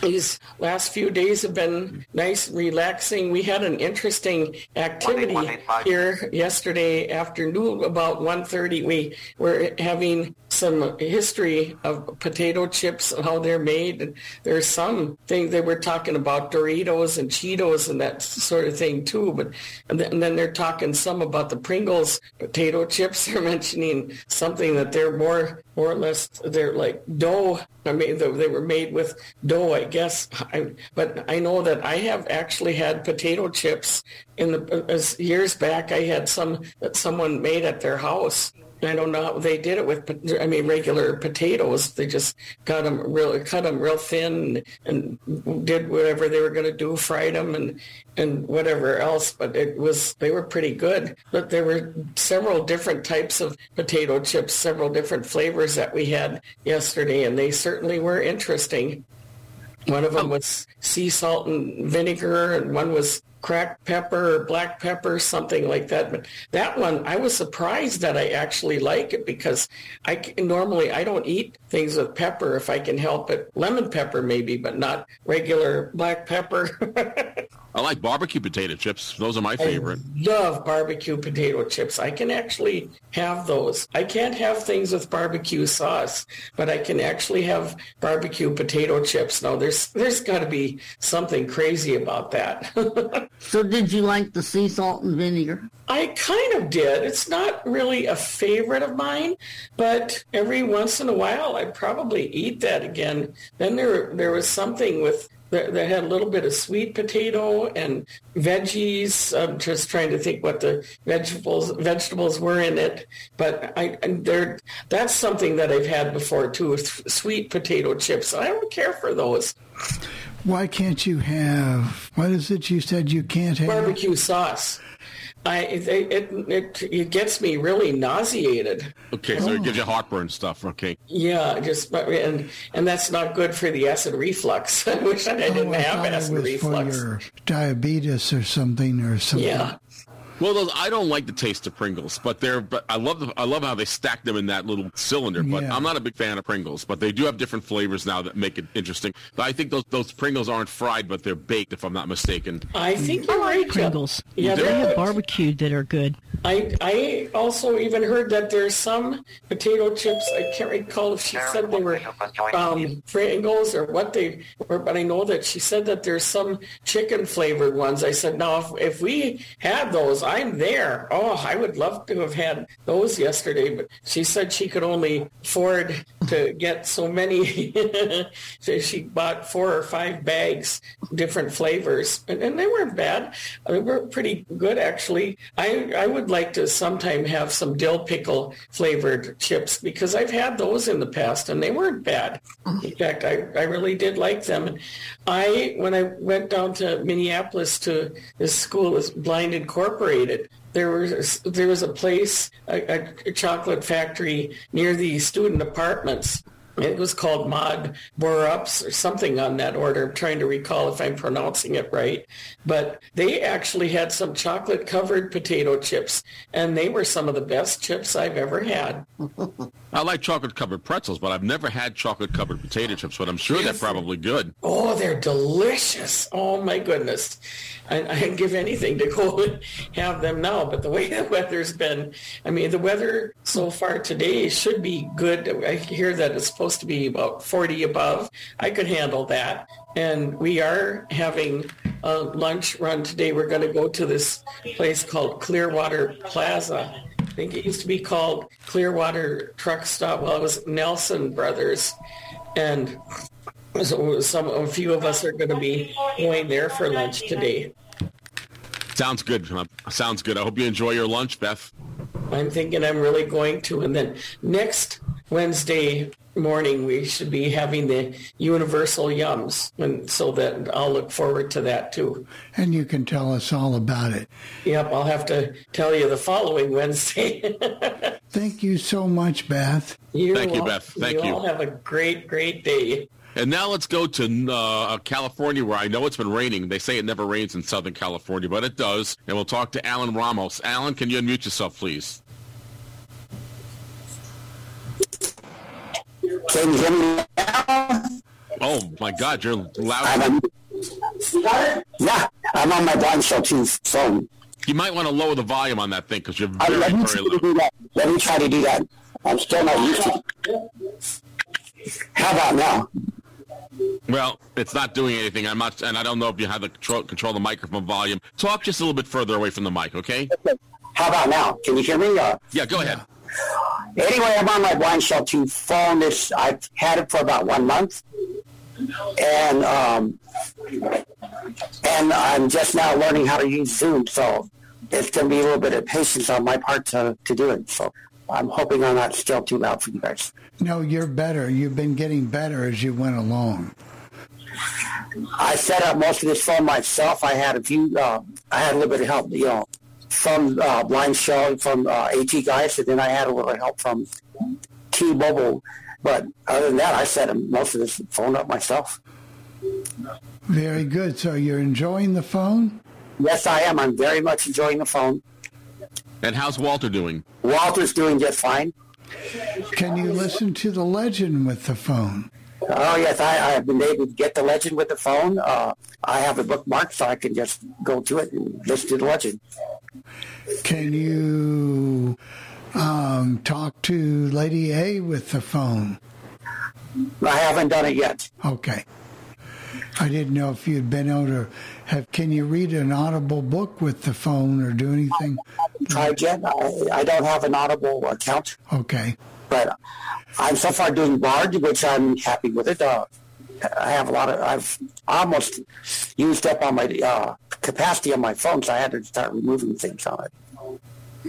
Speaker 14: These last few days have been nice, relaxing. We had an interesting activity here yesterday afternoon about 1.30. We were having some history of potato chips, and how they're made. And there's some things they were talking about Doritos and Cheetos and that sort of thing too. But and then, and then they're talking some about the Pringles potato chips. [laughs] They're mentioning something that they're more more or less they're like dough. I mean, they were made with dough, I guess. I, but I know that I have actually had potato chips in the years back. I had some that someone made at their house. I don't know how they did it with, I mean, regular potatoes. They just cut them real, cut them real thin, and did whatever they were going to do, fried them, and and whatever else. But it was they were pretty good. But there were several different types of potato chips, several different flavors that we had yesterday, and they certainly were interesting. One of them oh. was sea salt and vinegar, and one was cracked pepper or black pepper, something like that. But that one, I was surprised that I actually like it because I normally I don't eat things with pepper if I can help it. Lemon pepper maybe, but not regular black pepper. [laughs]
Speaker 4: I like barbecue potato chips. Those are my favorite.
Speaker 14: love barbecue potato chips. I can actually have those. I can't have things with barbecue sauce, but I can actually have barbecue potato chips. Now there's there's got to be something crazy about that. [laughs]
Speaker 6: So did you like the sea salt and vinegar?
Speaker 14: I kind of did. It's not really a favorite of mine, but every once in a while I probably eat that again. Then there there was something with that that had a little bit of sweet potato and veggies. I'm just trying to think what the vegetables vegetables were in it, but I there that's something that I've had before too. Sweet potato chips. I don't care for those.
Speaker 3: Why can't you have? What is it you said you can't have?
Speaker 14: Barbecue sauce. I it it, it, it gets me really nauseated.
Speaker 4: Okay, so it oh. gives you heartburn stuff. Okay.
Speaker 14: Yeah, just and and that's not good for the acid reflux. [laughs] I wish I didn't
Speaker 3: Oh,
Speaker 14: have
Speaker 3: thought it
Speaker 14: acid
Speaker 3: was
Speaker 14: reflux.
Speaker 3: for your diabetes or something or something.
Speaker 14: Yeah.
Speaker 4: Well, those I don't like the taste of Pringles, but they're but I love the, I love how they stack them in that little cylinder. But
Speaker 3: Yeah.
Speaker 4: I'm not a big fan of Pringles, but they do have different flavors now that make it interesting. But I think those those Pringles aren't fried, but they're baked, if I'm not mistaken.
Speaker 14: I think you're right, Jeff.
Speaker 2: Pringles.
Speaker 14: Yeah,
Speaker 2: they
Speaker 14: they're
Speaker 2: have
Speaker 14: good.
Speaker 2: barbecued that are good.
Speaker 14: I I also even heard that there's some potato chips. I can't recall if she said they were um, Pringles or what they were, but I know that she said that there's some chicken flavored ones. I said, now if, if we had those, I'm there. Oh, I would love to have had those yesterday, but she said she could only afford to get so many. [laughs] so she bought four or five bags, different flavors, and, and they weren't bad. They were pretty good, actually. I, I would like to sometime have some dill pickle flavored chips because I've had those in the past and they weren't bad. In fact, I, I really did like them. I, when I went down to Minneapolis to this school, was Blind Incorporated, there was there was a place, a, a, chocolate factory near the student apartments. It was called Mod Borups or something on that order. I'm trying to recall if I'm pronouncing it right. But they actually had some chocolate covered potato chips, and they were some of the best chips I've ever had. [laughs]
Speaker 4: I like chocolate covered pretzels, but I've never had chocolate covered potato chips, but I'm sure yes. they're probably good.
Speaker 14: Oh, they're delicious. Oh, my goodness. I, I'd give anything to go and have them now. But the way [laughs] the weather's been, I mean, the weather so far today should be good. I hear that it's supposed to be about 40 above. I could handle that. And we are having a lunch run today. We're going to go to this place called Clearwater Plaza I think it used to be called Clearwater Truck Stop. Well, it was Nelson Brothers, and so some a few of us are going to be going there for lunch today.
Speaker 4: Sounds good. Sounds good. I hope you enjoy your lunch, Beth.
Speaker 14: I'm thinking I'm really going to. And then next Wednesday morning, we should be having the universal yums. And so that I'll look forward to that too.
Speaker 3: And you can tell us all about it.
Speaker 14: Yep, I'll have to tell you the following Wednesday. [laughs]
Speaker 3: Thank you so much, Beth.
Speaker 4: You're Thank you, Beth. Thank you.
Speaker 14: You all have a great, great day.
Speaker 4: And now let's go to uh, California, where I know it's been raining. They say it never rains in Southern California, but it does. And we'll talk to Alan Ramos. Alan, can you unmute yourself, please?
Speaker 15: Can you hear me now?
Speaker 4: Oh my God, you're loud. I'm,
Speaker 15: yeah, I'm on my blind shell 2 phone.
Speaker 4: You might want to lower the volume on that thing because you're very, uh, let me very
Speaker 15: low. Let me try to do that. I'm still not used to. it. How about now?
Speaker 4: Well, it's not doing anything. I'm not, and I don't know if you have the control, control the microphone volume. Talk just a little bit further away from the mic, okay?
Speaker 15: How about now? Can you hear me? Or?
Speaker 4: Yeah, go ahead.
Speaker 15: Anyway, I'm on my blind shell 2 phone. This I've had it for about one month, and um, and I'm just now learning how to use Zoom. So it's going to be a little bit of patience on my part to, to do it. So I'm hoping I'm not still too loud for you guys.
Speaker 3: No, you're better. You've been getting better as you went along.
Speaker 15: I set up most of this phone myself. I had a few. Uh, I had a little bit of help, you know, from uh, Blind Shell, from uh, AT guys, and then I had a little help from T-Mobile. But other than that, I set most of this phone up myself.
Speaker 3: Very good. So you're enjoying the phone?
Speaker 15: Yes, I am. I'm very much enjoying the phone.
Speaker 4: And how's Walter doing?
Speaker 15: Walter's doing just fine.
Speaker 3: Can you listen to the legend with the phone?
Speaker 15: Oh yes, I, I have been able to get the legend with the phone. Uh, I have a bookmark, so I can just go to it and listen to the legend.
Speaker 3: Can you um, talk to Lady A with the phone?
Speaker 15: I haven't done it yet.
Speaker 3: Okay. I didn't know if you'd been able to have. Can you read an Audible book with the phone or do anything?
Speaker 15: Tried yet. I, I don't have an Audible account.
Speaker 3: Okay.
Speaker 15: But I'm so far doing Bard, which I'm happy with it. Uh, I have a lot of. I've almost used up all my uh, capacity on my phone, so I had to start removing things on it.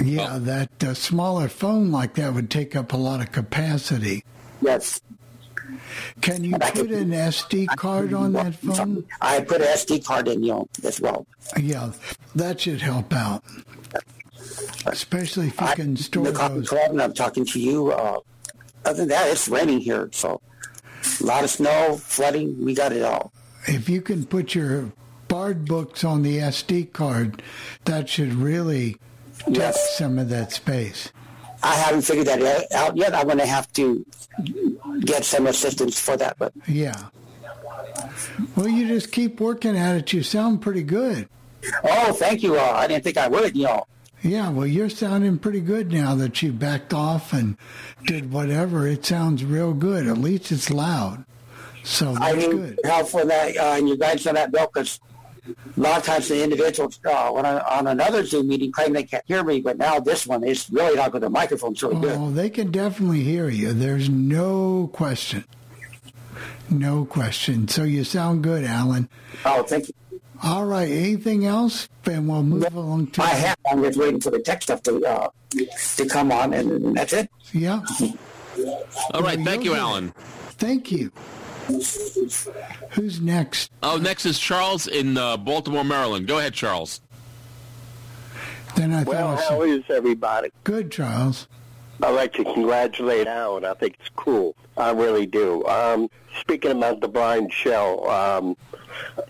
Speaker 3: Yeah, that uh, smaller phone like that would take up a lot of capacity.
Speaker 15: Yes.
Speaker 3: Can you put an SD card on that phone?
Speaker 15: I put an SD card in, you know, as well.
Speaker 3: Yeah, that should help out. Especially if you
Speaker 15: I,
Speaker 3: can store
Speaker 15: the
Speaker 3: those.
Speaker 15: Club and I'm talking to you. Uh, other than that, it's raining here, so a lot of snow, flooding. We got it all.
Speaker 3: If you can put your Bard books on the SD card, that should really take yes. some of that space.
Speaker 15: I haven't figured that out yet. I'm going to have to get some assistance for that. But
Speaker 3: yeah, well, you just keep working at it. You sound pretty good.
Speaker 15: Oh, thank you. Uh, I didn't think I would. You know.
Speaker 3: Yeah, well, you're sounding pretty good now that you backed off and did whatever. It sounds real good. At least it's loud. So that's
Speaker 15: I need
Speaker 3: good.
Speaker 15: help for that, uh, and you guys on that bill because a lot of times the individuals uh, when I, on another Zoom meeting claim they can't hear me, but now this one is really not with the microphone's really good.
Speaker 3: Oh, they can definitely hear you. There's no question. No question. So you sound good, Alan.
Speaker 15: Oh, thank you.
Speaker 3: All right. Anything else? And we'll move along to.
Speaker 15: I have. I'm just waiting for the tech stuff to uh, to come on, and that's it.
Speaker 3: Yeah.
Speaker 4: All right. Thank you, Alan.
Speaker 3: Thank you. Who's next?
Speaker 4: Oh, next is Charles in uh, Baltimore, Maryland. Go ahead, Charles.
Speaker 3: Then I
Speaker 16: well,
Speaker 3: thought.
Speaker 16: how is everybody?
Speaker 3: Good, Charles.
Speaker 16: I'd like to congratulate Alan. I think it's cool. I really do. Um, speaking about the blind shell, um,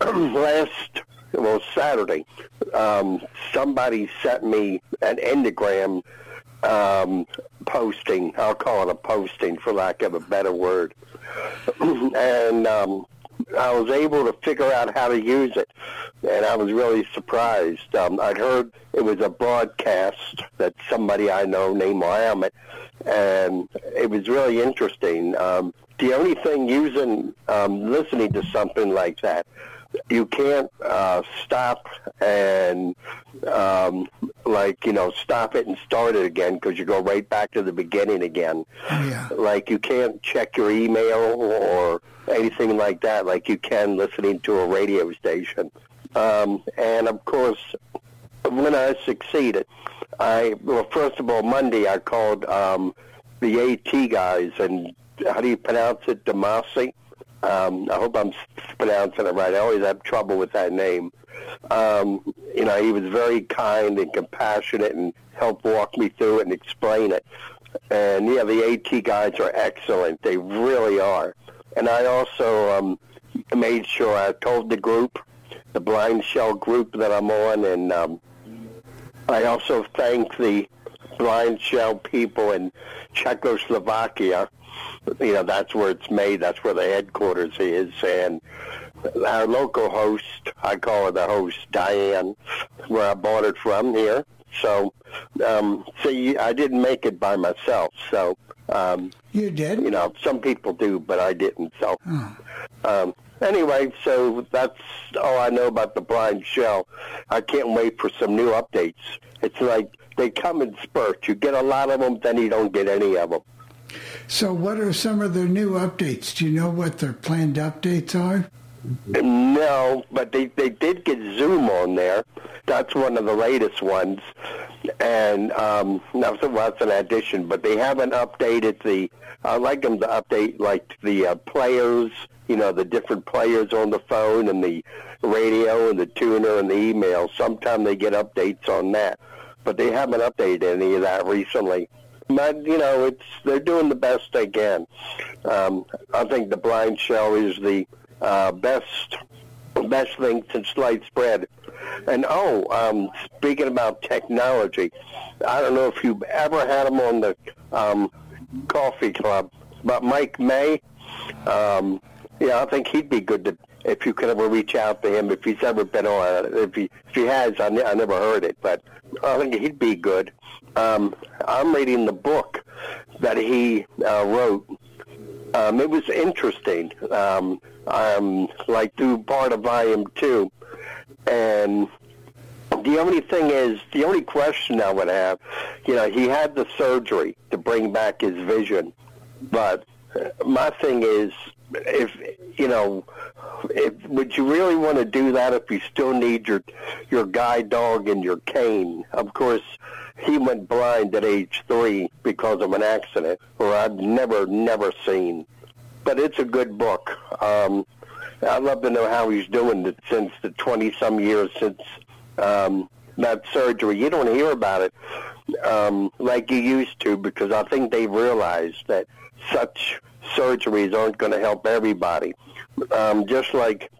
Speaker 16: [clears throat] last well Saturday, um, somebody sent me an endogram um, posting. I'll call it a posting for lack of a better word, [clears throat] and um, I was able to figure out how to use it, and I was really surprised. Um, I'd heard it was a broadcast that somebody I know named Mohammed, and it was really interesting. Um, the only thing using um, listening to something like that, you can't uh, stop and um, like you know stop it and start it again because you go right back to the beginning again.
Speaker 3: Yeah.
Speaker 16: Like you can't check your email or anything like that like you can listening to a radio station. Um, and of course, when I succeeded, I well first of all Monday I called um, the AT guys and how do you pronounce it, Damasi? Um, I hope I'm pronouncing it right. I always have trouble with that name. Um, you know, he was very kind and compassionate and helped walk me through it and explain it. And yeah, the AT guys are excellent. They really are. And I also um, made sure I told the group, the Blind Shell group that I'm on, and um, I also thank the Blind Shell people in Czechoslovakia. You know, that's where it's made. That's where the headquarters is. And our local host, I call her the host, Diane, where I bought it from here. So, um, see, I didn't make it by myself. So, um,
Speaker 3: you did.
Speaker 16: You know, some people do, but I didn't. So, um, anyway, so that's all I know about the blind shell. I can't wait for some new updates. It's like they come in spurts. You get a lot of them, then you don't get any of them.
Speaker 3: So, what are some of their new updates? Do you know what their planned updates are?
Speaker 16: No, but they they did get Zoom on there. That's one of the latest ones, and um, that's, that's an addition. But they haven't updated the. I like them to update like the uh, players. You know, the different players on the phone and the radio and the tuner and the email. Sometimes they get updates on that, but they haven't updated any of that recently. But you know, it's they're doing the best they can. Um, I think the blind shell is the uh, best best thing since sliced bread. And oh, um, speaking about technology, I don't know if you've ever had him on the um, coffee club, but Mike May, um, yeah, I think he'd be good to if you could ever reach out to him if he's ever been on. If he if he has, I, ne- I never heard it, but I think he'd be good. Um, I'm reading the book that he uh, wrote. Um, it was interesting. Um, I'm like through part of volume two, and the only thing is, the only question I would have, you know, he had the surgery to bring back his vision, but my thing is, if you know, if would you really want to do that if you still need your your guide dog and your cane? Of course, he went blind at age three because of an accident, or I've never never seen. But it's a good book. Um, I'd love to know how he's doing it since the twenty some years since um, that surgery. You don't hear about it um, like you used to because I think they've realized that such surgeries aren't going to help everybody. Um, just like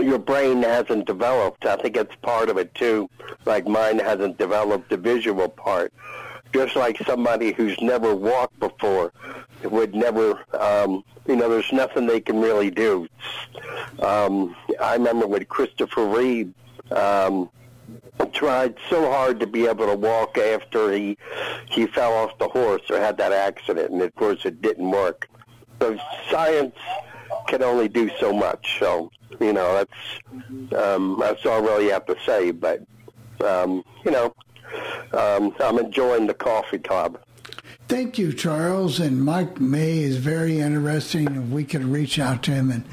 Speaker 16: your brain hasn't developed, I think it's part of it too. Like mine hasn't developed the visual part. Just like somebody who's never walked before would never, um, you know, there's nothing they can really do. Um, I remember with Christopher Reeve, um, tried so hard to be able to walk after he he fell off the horse or had that accident, and of course it didn't work. So science can only do so much. So you know, that's um, that's all really have to say. But um, you know, um, I'm enjoying the coffee club.
Speaker 3: Thank you, Charles. And Mike May is very interesting. If we could reach out to him and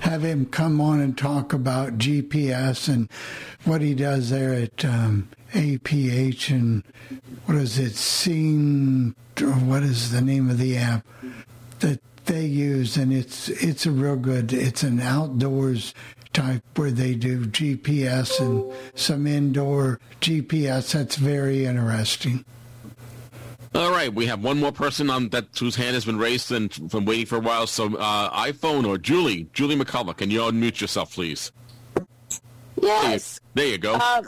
Speaker 3: have him come on and talk about GPS and what he does there at um, APH and what is it, Seeing, what is the name of the app that they use? And it's it's a real good. It's an outdoors type where they do GPS and some indoor GPS. That's very interesting.
Speaker 4: All right, we have one more person on that whose hand has been raised and from waiting for a while. So, uh, iPhone or Julie, Julie McCullough, can you unmute yourself, please?
Speaker 17: Yes.
Speaker 4: There you go.
Speaker 17: Uh,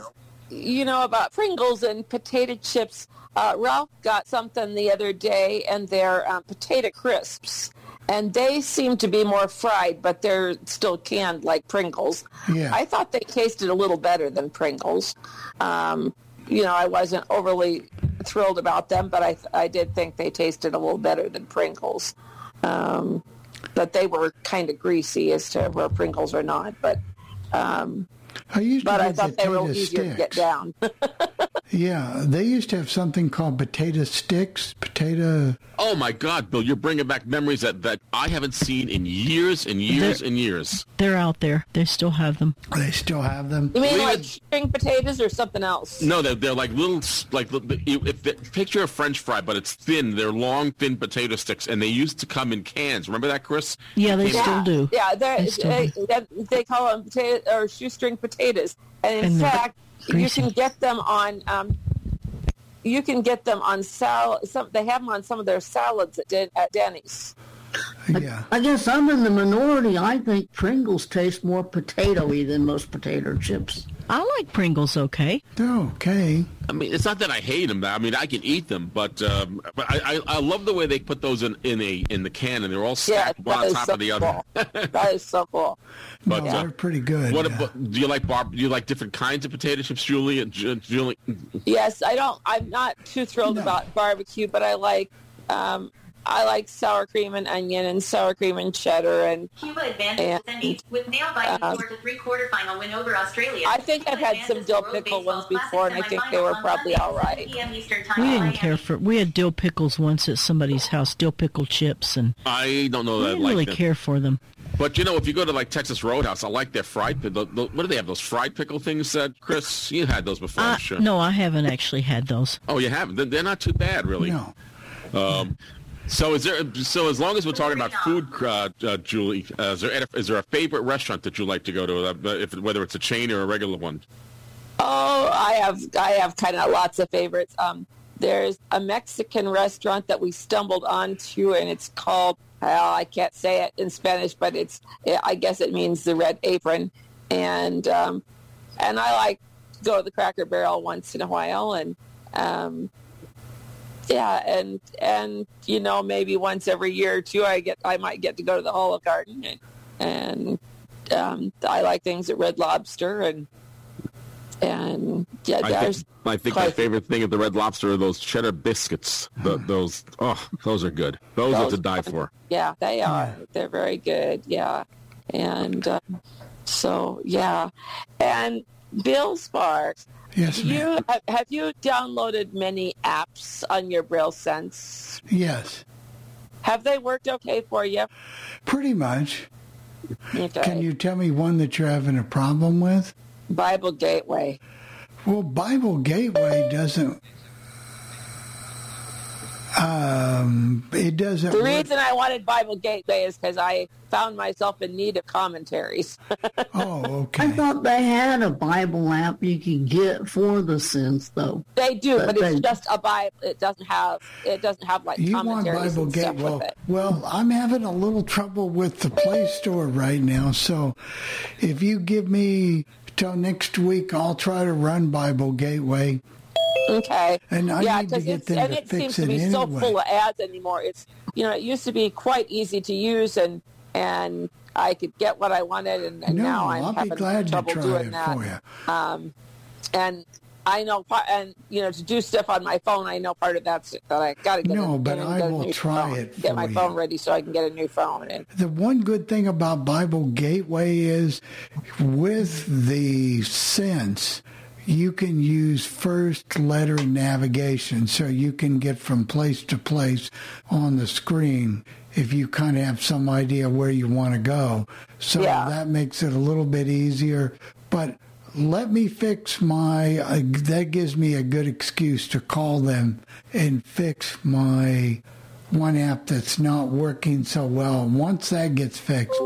Speaker 17: you know about Pringles and potato chips. Uh, Ralph got something the other day, and they're um, potato crisps, and they seem to be more fried, but they're still canned like Pringles.
Speaker 3: Yeah.
Speaker 17: I thought they tasted a little better than Pringles. Um, you know, I wasn't overly thrilled about them, but I I did think they tasted a little better than Pringles. Um, but they were kind of greasy as to where Pringles are not. But um,
Speaker 3: I used to
Speaker 17: but I
Speaker 3: get
Speaker 17: thought they were
Speaker 3: potato
Speaker 17: easier to get
Speaker 3: sticks.
Speaker 17: down. [laughs]
Speaker 3: Yeah, they used to have something called potato sticks, potato.
Speaker 4: Oh my God, Bill, you're bringing back memories that, that I haven't seen in years and years and years.
Speaker 2: They're out there. They still have them.
Speaker 3: They still have them.
Speaker 17: You mean like string potatoes or something else?
Speaker 4: No, they're, they're like little, like if the, picture a French fry, but it's thin. They're long, thin potato sticks, and they used to come in cans. Remember that, Chris?
Speaker 2: Yeah, they
Speaker 4: Came-
Speaker 2: still do.
Speaker 17: Yeah, they're,
Speaker 2: They still
Speaker 17: they, they, they call them potato or shoestring potatoes, and in
Speaker 2: And
Speaker 17: fact, you can get them on. Um, you can get them on salad. Some they have them on some of their salads at, Den- at Denny's.
Speaker 3: Yeah.
Speaker 6: I guess I'm in the minority. I think Pringles taste more potatoy than most potato chips.
Speaker 2: I like Pringles okay.
Speaker 3: They're okay.
Speaker 4: I mean, it's not that I hate them. I mean, I can eat them, but um, but I, I, I love the way they put those in, in a in the can, and they're all
Speaker 17: Yeah,
Speaker 4: stacked one on top
Speaker 17: so
Speaker 4: of the other. [laughs]
Speaker 17: that is so cool.
Speaker 4: But
Speaker 3: no,
Speaker 4: uh,
Speaker 3: they're pretty good.
Speaker 4: what
Speaker 3: yeah.
Speaker 4: about, do you like Bob? Do you like different kinds of potato chips, Julie? Julie,
Speaker 17: Yes, I don't. I'm not too thrilled about barbecue, but I like. Um, I like sour cream and onion and sour cream and cheddar and
Speaker 18: Cuba advances
Speaker 17: and,
Speaker 18: Cindy with nail biting
Speaker 17: um,
Speaker 18: toward the three-quarter final win over Australia.
Speaker 17: I think I've had some dill pickle ones before, and I think they were probably all right.
Speaker 18: PM Eastern Time.
Speaker 2: We didn't care for. We had dill pickles once at somebody's house. Dill pickle chips, and
Speaker 4: I don't know
Speaker 2: we
Speaker 4: that I
Speaker 2: didn't
Speaker 4: like
Speaker 2: really
Speaker 4: them.
Speaker 2: care for them.
Speaker 4: But you know, if you go to like Texas Roadhouse, I like their fried. The, the, what do they have? Those fried pickle things, uh, Chris? You had those before, I'm
Speaker 2: Uh,
Speaker 4: sure.
Speaker 2: No, I haven't actually had those.
Speaker 4: Oh, you haven't? They're not too bad, really.
Speaker 3: No.
Speaker 4: Um, so is there? So as long as we're talking about food, uh, uh, Julie, uh, is there is there a favorite restaurant that you like to go to, uh, if whether it's a chain or a regular one?
Speaker 17: Oh, I have I have kind of lots of favorites. Um, there's a Mexican restaurant that we stumbled onto, and it's called well, I can't say it in Spanish, but it's I guess it means the Red Apron, and um, and I like to go to the Cracker Barrel once in a while, and um, yeah, and and you know maybe once every year or two, I get I might get to go to the Olive Garden, and and um, I like things at Red Lobster, and and yeah,
Speaker 4: I think, I think my favorite thing at the Red Lobster are those cheddar biscuits. The, [sighs] those, oh, those are good. Those, are to die for.
Speaker 17: Yeah, they are. They're very good. Yeah, and um, so yeah, and Bill Sparks.
Speaker 3: Yes,
Speaker 17: you have, have you downloaded many apps on your Braille Sense?
Speaker 3: Yes,
Speaker 17: Have they worked okay for you?
Speaker 3: pretty much.
Speaker 17: Okay.
Speaker 3: Can you tell me one that you're having a problem with?
Speaker 17: Bible Gateway.
Speaker 3: Well, Bible Gateway doesn't. Um, it doesn't.
Speaker 17: The
Speaker 3: work-
Speaker 17: reason I wanted Bible Gateway is because I found myself in need of commentaries. [laughs]
Speaker 3: oh, okay.
Speaker 6: I thought they had a Bible app you could get for the sense, though.
Speaker 17: They do,
Speaker 6: But
Speaker 17: but it's just a Bible. It doesn't have. It doesn't have like
Speaker 3: You want
Speaker 17: commentaries
Speaker 3: Bible
Speaker 17: and stuff
Speaker 3: Gateway?
Speaker 17: with it.
Speaker 3: Well, I'm having a little trouble with the Play Store right now. So, if you give me till next week, I'll try to run Bible Gateway.
Speaker 17: Okay.
Speaker 3: And I
Speaker 17: yeah,
Speaker 3: need to get them
Speaker 17: and
Speaker 3: to
Speaker 17: it
Speaker 3: fix
Speaker 17: seems to
Speaker 3: it
Speaker 17: be so full of ads anymore. It's you know, it used to be quite easy to use and and I could get what I wanted, and, and
Speaker 3: No,
Speaker 17: now I'm
Speaker 3: I'll be
Speaker 17: having
Speaker 3: glad to try
Speaker 17: doing
Speaker 3: it
Speaker 17: that.
Speaker 3: for you.
Speaker 17: Um, and I know part, and you know, to do stuff on my phone, I know part of that's that I got to get.
Speaker 3: No,
Speaker 17: a,
Speaker 3: but
Speaker 17: get
Speaker 3: I
Speaker 17: a
Speaker 3: will try
Speaker 17: phone.
Speaker 3: it
Speaker 17: Get my
Speaker 3: for
Speaker 17: phone ready so I can get a new phone. And
Speaker 3: The one good thing about Bible Gateway is with the sense, you can use first letter navigation so you can get from place to place on the screen if you kind of have some idea where you want to go. So
Speaker 17: Yeah.
Speaker 3: that makes it a little bit easier. But let me fix my, uh, that gives me a good excuse to call them and fix my one app that's not working so well. Once that gets fixed,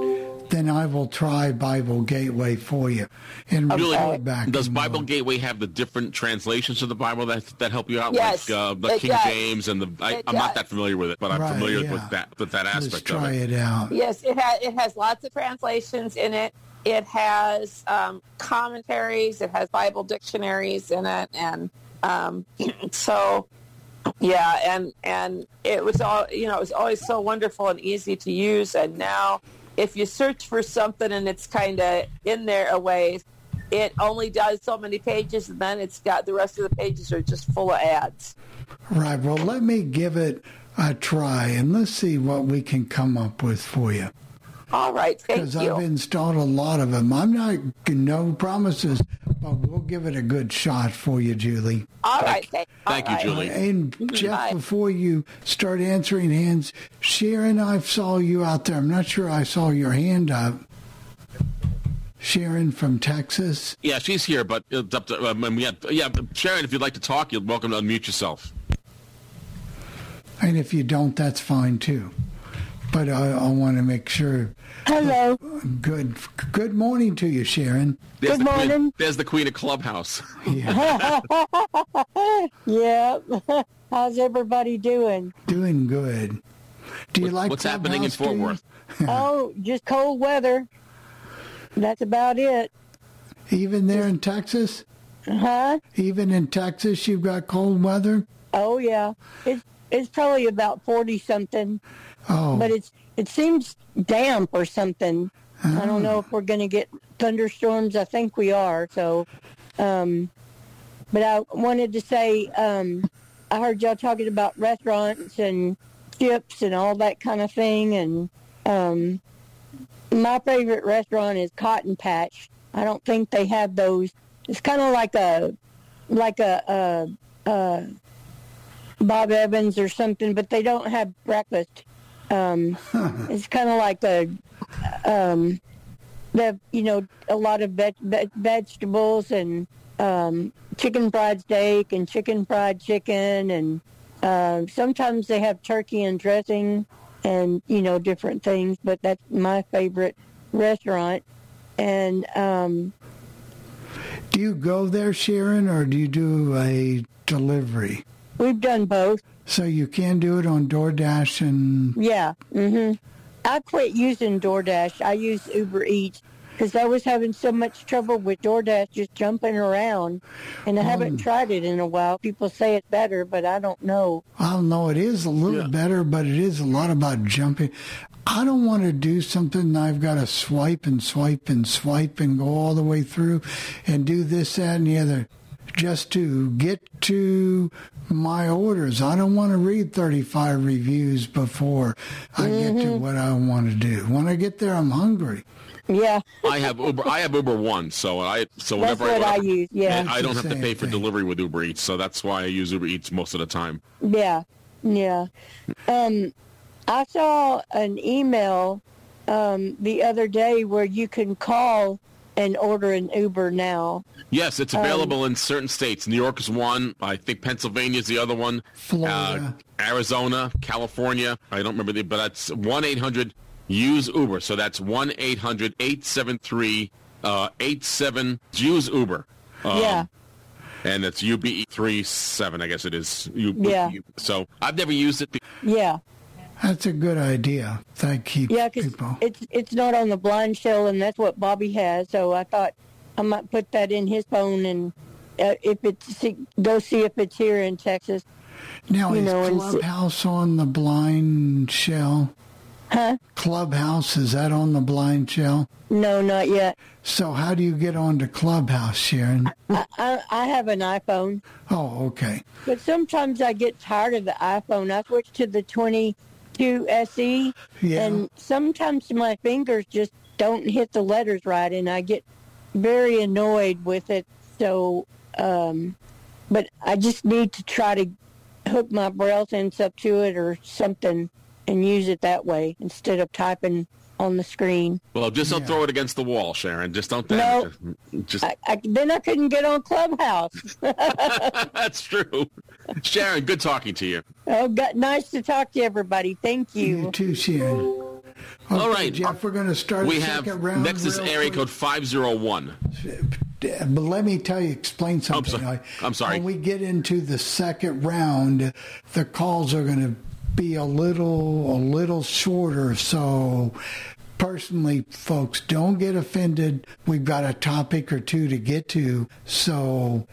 Speaker 3: then I will try Bible Gateway for you and
Speaker 4: Julie,
Speaker 3: report back.
Speaker 4: does Bible Gateway have the different translations of the Bible that that help you out,
Speaker 17: Yes,
Speaker 4: like uh, the
Speaker 17: it
Speaker 4: King
Speaker 17: does.
Speaker 4: James and the? I, I'm not that familiar with it, but I'm
Speaker 3: Right,
Speaker 4: familiar
Speaker 3: yeah.
Speaker 4: with that with that
Speaker 3: Let's
Speaker 4: aspect
Speaker 3: try
Speaker 4: of it.
Speaker 3: it out.
Speaker 17: yes, it has it has lots of translations in it. It has um, commentaries. It has Bible dictionaries in it, and um, [clears throat] so yeah, and and it was all you know. It was always so wonderful and easy to use, and now if you search for something and it's kind of in there a ways, it only does so many pages, and then it's got the rest of the pages are just full of ads.
Speaker 3: Right. Well, let me give it a try and let's see what we can come up with for you.
Speaker 17: All right, thank you. Because.
Speaker 3: I've installed a lot of them. I'm not no promises, but we'll give it a good shot for you, Julie.
Speaker 17: All right, thank,
Speaker 4: Thank you, Julie.
Speaker 3: And Jeff,
Speaker 17: Bye.
Speaker 3: before you start answering hands, Sharon, I saw you out there. I'm not sure I saw your hand up. Sharon from Texas.
Speaker 4: Yeah, she's here, but it's up to. Um, and we have, yeah, Sharon, if you'd like to talk, you're welcome to unmute yourself.
Speaker 3: And if you don't, that's fine too. But I, I want to make sure.
Speaker 19: Hello.
Speaker 3: Good. Good morning to you, Sharon.
Speaker 4: There's
Speaker 19: Good
Speaker 4: the queen-
Speaker 19: morning.
Speaker 4: there's the Queen of Clubhouse. [laughs]
Speaker 19: yeah. [laughs] [laughs] How's everybody doing?
Speaker 3: Doing good. Do you like
Speaker 4: What's happening in
Speaker 3: Clubhouse,
Speaker 4: Fort? Worth?
Speaker 19: oh, just cold weather. That's about it.
Speaker 3: Even there in Texas?
Speaker 19: Huh?
Speaker 3: Even in Texas, you've got cold weather?
Speaker 19: Oh yeah. It's it's probably about forty something.
Speaker 3: Oh.
Speaker 19: But it's it seems damp or something. I don't know if we're gonna get thunderstorms. I think we are, so um but I wanted to say, um I heard y'all talking about restaurants and chips and all that kind of thing and um my favorite restaurant is Cotton Patch. I don't think they have those. It's kind of like a like a, a, a Bob Evans or something, but they don't have breakfast. Um, [laughs] it's kind of like a um, the you know a lot of veg- veg- vegetables and um, chicken fried steak and chicken fried chicken and uh, sometimes they have turkey and dressing and you know different things. But that's my favorite restaurant. And um,
Speaker 3: Do you go there, Sharon, or do you do a delivery?
Speaker 19: We've done both.
Speaker 3: So you can do it on DoorDash and
Speaker 19: Yeah. Mhm. I quit using DoorDash. I use Uber Eats because I was having so much trouble with DoorDash just jumping around, and I haven't tried it in a while. People say it's better, but I don't know.
Speaker 3: I don't know, it is a little better, but it is a lot about jumping. I don't want to do something that I've got to swipe and swipe and swipe and go all the way through and do this, that, and the other just to get to my orders. I don't want to read 35 reviews before I get to what I want to do. When I get there, I'm hungry.
Speaker 19: Yeah.
Speaker 4: I have Uber. I have Uber One, so I so
Speaker 19: That's
Speaker 4: whenever
Speaker 19: what I
Speaker 4: whenever-
Speaker 19: use, yeah.
Speaker 4: and I don't have to
Speaker 3: Same
Speaker 4: pay for delivery with Uber Eats, so that's why I use Uber Eats most of the time.
Speaker 19: Yeah, yeah. Um, I saw an email um, the other day where you can call and order an Uber now.
Speaker 4: Yes, it's
Speaker 19: Um,
Speaker 4: available in certain states. New York is one. I think Pennsylvania is the other one.
Speaker 3: Florida.
Speaker 4: Uh, Arizona, California. I don't remember the, but that's one eight hundred use Uber. So that's one 873 uh, eight seven use Uber. Um,
Speaker 19: Yeah.
Speaker 4: And it's UBE three seven. I guess it is. U-
Speaker 19: Yeah.
Speaker 4: So I've never used it. be-
Speaker 19: Yeah,
Speaker 3: That's a good idea. Thank you,
Speaker 19: yeah, because
Speaker 3: people.
Speaker 19: it's it's not on the blind shell, and that's what Bobby has. So I thought I might put that in his phone and. Uh, if it's see, go see if it's here in Texas.
Speaker 3: Now,
Speaker 19: you
Speaker 3: is
Speaker 19: know,
Speaker 3: Clubhouse on the blind shell?
Speaker 19: Huh?
Speaker 3: Clubhouse, is that on the blind shell?
Speaker 19: No, not yet.
Speaker 3: So how do you get onto Clubhouse, Sharon?
Speaker 19: I, I, I have an iPhone,
Speaker 3: Oh, okay.
Speaker 19: but sometimes I get tired of the iPhone. I switch to the 22 SE,
Speaker 3: Yeah.
Speaker 19: and sometimes my fingers just don't hit the letters right, and I get very annoyed with it. So, um, but I just need to try to hook my braille sense up to it or something and use it that way instead of typing on the screen.
Speaker 4: Well, just don't throw it against the wall, Sharon. Just don't
Speaker 19: No.
Speaker 4: damage it. Just
Speaker 19: I, I, then I couldn't get on Clubhouse. [laughs]
Speaker 4: that's true. Sharon, good talking to you.
Speaker 19: oh, got, nice to talk to everybody. Thank you.
Speaker 3: You too, Sharon.
Speaker 4: All right,
Speaker 3: Jeff, we're going to start
Speaker 4: we
Speaker 3: the
Speaker 4: have
Speaker 3: second round.
Speaker 4: next is area code five zero one.
Speaker 3: But let me tell you, explain something.
Speaker 4: sorry.
Speaker 3: I-
Speaker 4: I'm sorry.
Speaker 3: When we get into the second round, the calls are going to be a little, a little shorter. So, personally, folks, don't get offended. We've got a topic or two to get to. So,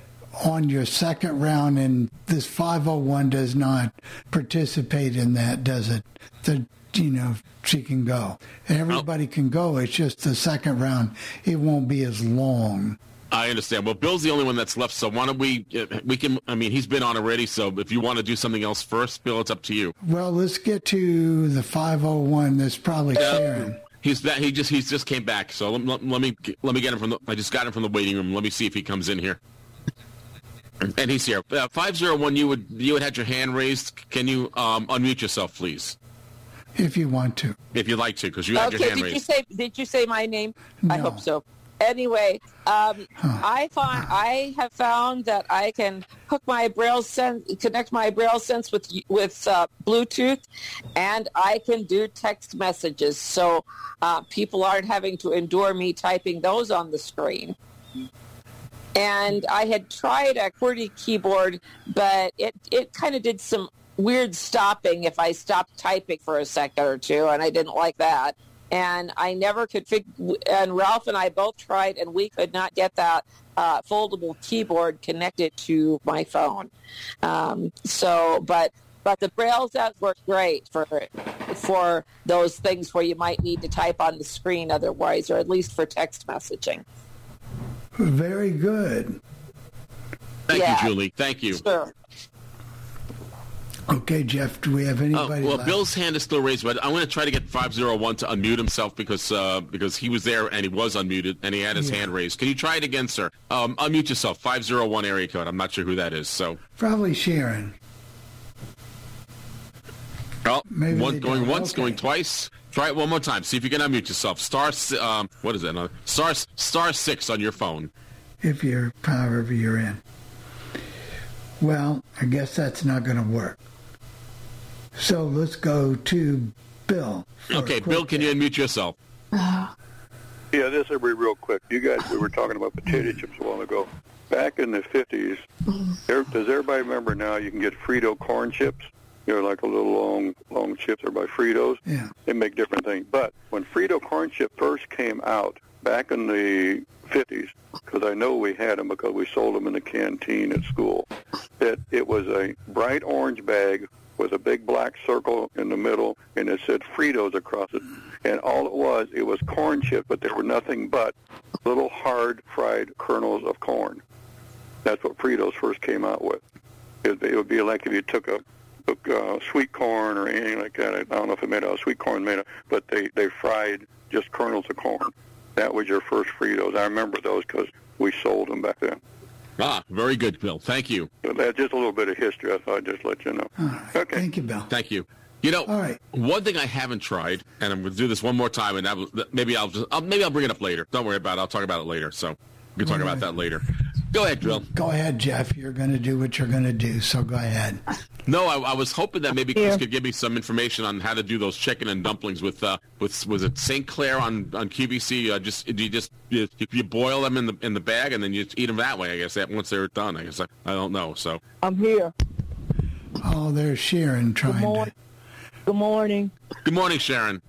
Speaker 3: on your second round, and this 501 does not participate in that, does it? The you know, she can go. Everybody oh. can go. It's just the second round. It won't be as long.
Speaker 4: I understand. Well, Bill's the only one that's left, so why don't we? uh, We can. I mean, he's been on already. So if you want to do something else first, Bill, it's up to you.
Speaker 3: Well, let's get to the 501. That's probably Sharon.
Speaker 4: He's that He just he's just came back. So let, let, let me let me get him from the. I just got him from the waiting room. Let me see if he comes in here. And he's here. Uh, Five zero one. You would you had had your hand raised. Can you um, unmute yourself, please,
Speaker 3: If you want to.
Speaker 4: if you'd like to, because you had your
Speaker 17: okay,
Speaker 4: hand
Speaker 17: did you
Speaker 4: raised.
Speaker 17: say did you say my name? I hope so. Anyway, um, I find I have found that I can hook my braille sense, connect my braille sense with with uh, Bluetooth, and I can do text messages. So uh, people aren't having to endure me typing those on the screen. And I had tried a QWERTY keyboard, but it it kind of did some weird stopping if I stopped typing for a second or two, and I didn't like that. And I never could figure. And Ralph and I both tried, and we could not get that uh, foldable keyboard connected to my phone. Um, so, but but the Braille does work great for for those things where you might need to type on the screen otherwise, or at least for text messaging.
Speaker 3: Very good.
Speaker 4: Thank
Speaker 17: Yeah.
Speaker 4: you, Julie. Thank you.
Speaker 17: Sure.
Speaker 3: Okay, Jeff, do we have
Speaker 4: Oh,
Speaker 3: anybody
Speaker 4: well,
Speaker 3: left?
Speaker 4: Bill's hand is still raised, but I'm going to try to get 501 to unmute himself because uh, because he was there and he was unmuted and he had his
Speaker 3: Yeah.
Speaker 4: hand raised. Can you try it again, sir? Um, unmute yourself. 501 area code. I'm not sure who that is. So,
Speaker 3: Probably Sharon.
Speaker 4: oh,
Speaker 3: Maybe
Speaker 4: one, going once, going twice. Try it one more time. See if you can unmute yourself. Star, um, what is that? Uh, Star, star six on your phone.
Speaker 3: If you're, however you're in. Well, I guess that's not going to work. So let's go to Bill.
Speaker 4: Okay, Bill, can you unmute yourself? [sighs]
Speaker 11: Yeah, this will be real quick. You guys, we were talking about potato [laughs] chips a while ago. Back in the 50s, mm-hmm. there, does everybody remember now you can get Frito corn chips? They're like a little long, long chips. They're by Fritos.
Speaker 3: Yeah.
Speaker 11: They make different things. But when Frito corn chip first came out back in the 50s, because I know we had them because we sold them in the canteen at school, that it was a bright orange bag with a big black circle in the middle, and it said Fritos across it. And all it was, it was corn chips, but they were nothing but little hard fried kernels of corn. That's what Fritos first came out with. It, it would be like if you took a took uh, sweet corn or anything like that. I don't know if it made out of sweet corn made out, but they they fried just kernels of corn. That was your first Fritos. I remember those because we sold them back then.
Speaker 4: Ah, very good, Bill. Thank you.
Speaker 11: So that's just a little bit of history. I thought I'd just let you know. Okay.
Speaker 3: Thank you, Bill.
Speaker 4: Thank you. You know, one thing I haven't tried, and I'm going to do this one more time, and that, maybe I'll just I'll, maybe I'll bring it up later. Don't worry about it. I'll talk about it later. So we can talk about that later. Go ahead, Bill.
Speaker 3: Go ahead, Jeff. You're going to do what you're going to do, so go ahead.
Speaker 4: No, I, I was hoping that maybe Chris could give me some information on how to do those chicken and dumplings with uh with was it St. Clair on on QVC? Uh, just do you just you, you boil them in the in the bag and then you just eat them that way? I guess that once they're done. I guess I, I don't know. So
Speaker 19: I'm here.
Speaker 3: Oh, there's Sharon trying to.
Speaker 19: morning. Good morning.
Speaker 4: good morning, Sharon.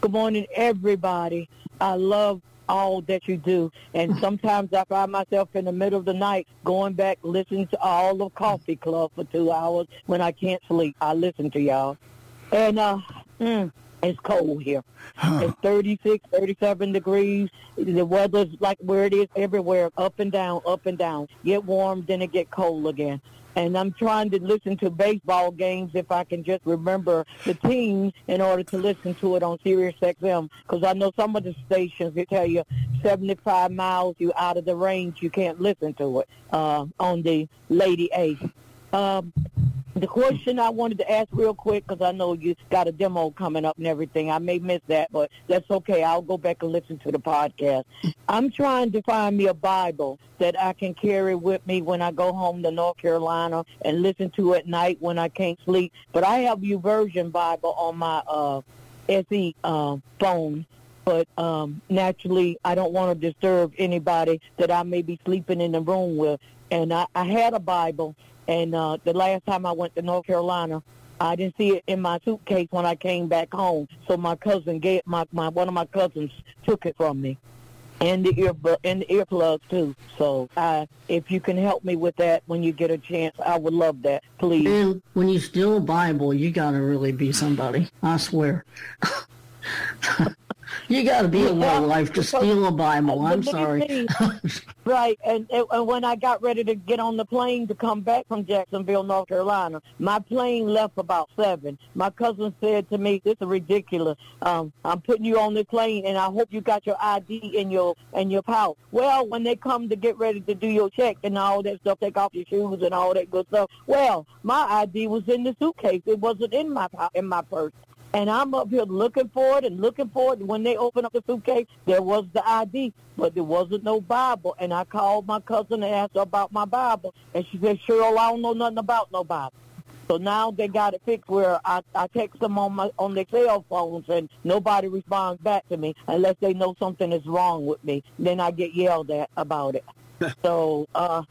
Speaker 19: Good morning, everybody. I love all that you do. And sometimes I find myself in the middle of the night going back listening to all of Coffee Club for two hours when I can't sleep. I listen to y'all. And uh, mm,
Speaker 13: It's cold here. It's 36, 37 degrees. The weather's like where it is everywhere, up and down, up and down. Get warm, then it get cold again. And I'm trying to listen to baseball games if I can just remember the teams in order to listen to it on Sirius XM. Because I know some of the stations they tell you 75 miles you out of the range, you can't listen to it uh, on the Lady A. Um, the question I wanted to ask real quick, because I know you got a demo coming up and everything. I may miss that, but that's okay. I'll go back and listen to the podcast. I'm trying to find me a Bible that I can carry with me when I go home to North Carolina and listen to at night when I can't sleep. But I have version Bible on my uh, SE uh, phone. But um, naturally, I don't want to disturb anybody that I may be sleeping in the room with. And I, I had a Bible, and uh, the last time I went to North Carolina, I didn't see it in my suitcase when I came back home. So my cousin gave my, my one of my cousins took it from me, and the ear and the earplugs too. So I, if you can help me with that when you get a chance, I would love that, please.
Speaker 6: And when you steal a Bible, you got to really be somebody. I swear. [laughs] you got to be a low life to steal a Bible. I'm sorry. [laughs]
Speaker 13: right, and, and when I got ready to get on the plane to come back from Jacksonville, North Carolina, my plane left about seven. My cousin said to me, "This is ridiculous. Um, I'm putting you on the plane, and I hope you got your ID in your in your pouch." Well, when they come to get ready to do your check and all that stuff, take off your shoes and all that good stuff. Well, my ID was in the suitcase. It wasn't in my in my purse. And I'm up here looking for it and looking for it. And when they opened up the suitcase, there was the ID, but there wasn't no Bible. And I called my cousin and asked her about my Bible. And she said, Cheryl, I don't know nothing about no Bible. So now they got it fixed where I, I text them on my on their cell phones and nobody responds back to me unless they know something is wrong with me. Then I get yelled at about it. So uh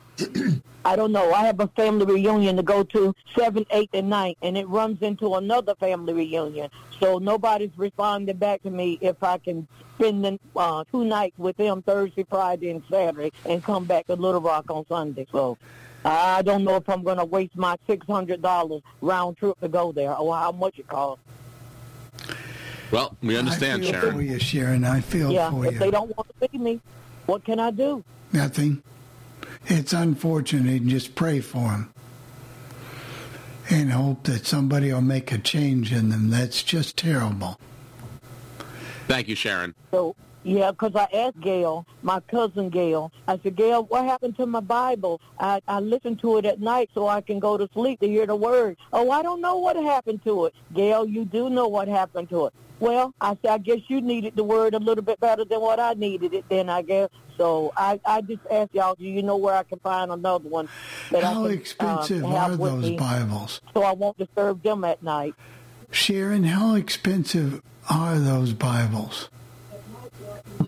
Speaker 13: I don't know. I have a family reunion to go to seven, eight, and nine, and it runs into another family reunion. So nobody's responding back to me if I can spend the, uh, two nights with them Thursday, Friday, and Saturday, and come back to Little Rock on Sunday. So I don't know if I'm going to waste my six hundred dollars round trip to go there, or how much it costs.
Speaker 4: Well, we understand,
Speaker 3: I feel
Speaker 4: Sharon.
Speaker 3: for you, Sharon. I feel
Speaker 13: yeah,
Speaker 3: for
Speaker 13: if
Speaker 3: you.
Speaker 13: they don't want to see me, what can I do?
Speaker 3: Nothing. It's unfortunate. Just pray for them. And hope that somebody will make a change in them. That's just terrible.
Speaker 4: Thank you, Sharon.
Speaker 13: So yeah, because I asked Gail, my cousin Gail. I said, Gail, what happened to my Bible? I I listen to it at night so I can go to sleep to hear the word. Oh, I don't know what happened to it. Gail, you do know what happened to it. Well, I said, I guess you needed the word a little bit better than what I needed it. Then I guess. So I I just asked y'all, do you know where I can find another one? That
Speaker 3: How
Speaker 13: I can,
Speaker 3: expensive
Speaker 13: um,
Speaker 3: are those
Speaker 13: me
Speaker 3: Bibles?
Speaker 13: So I won't disturb them at night.
Speaker 3: Sharon, how expensive are those Bibles?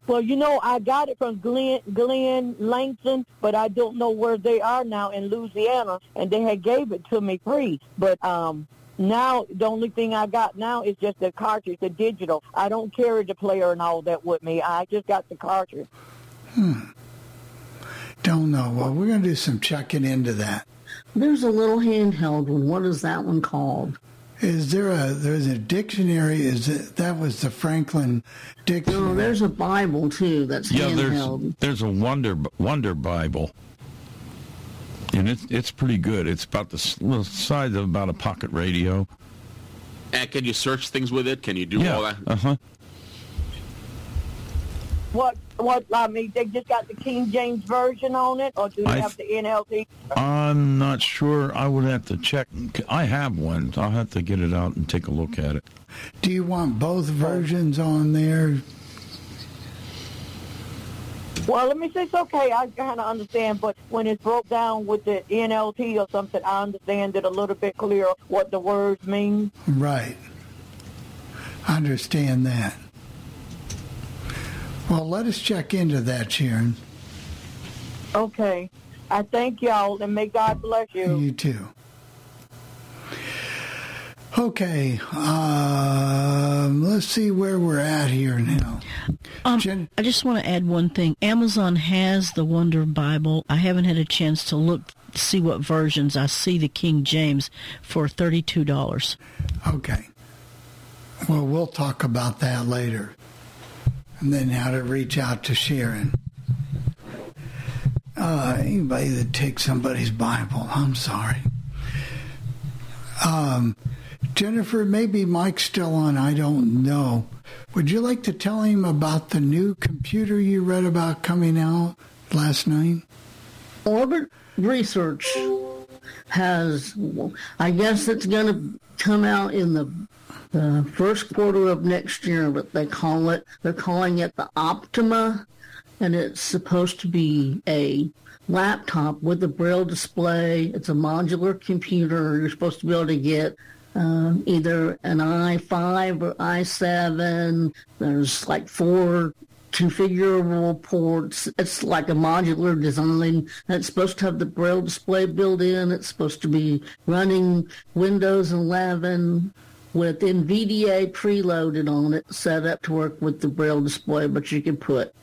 Speaker 13: Well, you know, I got it from Glenn, Glenn Langston, but I don't know where they are now in Louisiana, and they had gave it to me free. But um, now the only thing I got now is just the cartridge, the digital. I don't carry the player and all that with me. I just got the cartridge.
Speaker 3: Hmm. Don't know. Well, we're going to do some checking into that.
Speaker 6: There's a little handheld one. What is that one called?
Speaker 3: Is there a there's a dictionary? Is it that was the Franklin dictionary?
Speaker 6: No, there's a Bible too. That's
Speaker 1: Yeah,
Speaker 6: handheld.
Speaker 1: there's there's a wonder wonder Bible, and it's it's pretty good. It's about the s- size of about a pocket radio.
Speaker 4: And can you search things with it? Can you do
Speaker 1: yeah.
Speaker 4: all that?
Speaker 1: Uh huh.
Speaker 13: What? What? I mean, they just got the King James version on it, or do they
Speaker 1: I
Speaker 13: have the NLT?
Speaker 1: I'm not sure. I would have to check. I have one. I'll have to get it out and take a look at it.
Speaker 3: Do you want both versions on there?
Speaker 13: Well, let me say it's okay. I kind of understand, but when it's broke down with the NLT or something, I understand it a little bit clearer what the words mean.
Speaker 3: Right. I understand that. Well, let us check into that, Sharon.
Speaker 13: Okay. I thank y'all, and may God bless you.
Speaker 3: You too. Okay, um, let's see where we're at here now.
Speaker 2: Um, I just want to add one thing. Amazon has the Wonder Bible. I haven't had a chance to look see what versions. I see the King James for thirty-two dollars.
Speaker 3: Okay. Well, we'll talk about that later. And then how to reach out to Sharon. Uh, anybody that takes somebody's Bible, I'm sorry. Um, Jennifer, maybe Mike's still on. I don't know. Would you like to tell him about the new computer you read about coming out last night?
Speaker 6: Orbit Research has, I guess it's going to come out in the the first quarter of next year, but they call it, they're calling it the Optima, and it's supposed to be a laptop with a braille display. It's a modular computer. You're supposed to be able to get um, either an i5 or i7. There's like four configurable ports. It's like a modular design. It's supposed to have the braille display built in. It's supposed to be running Windows 11 with NVDA preloaded on it, set up to work with the braille display, but you can put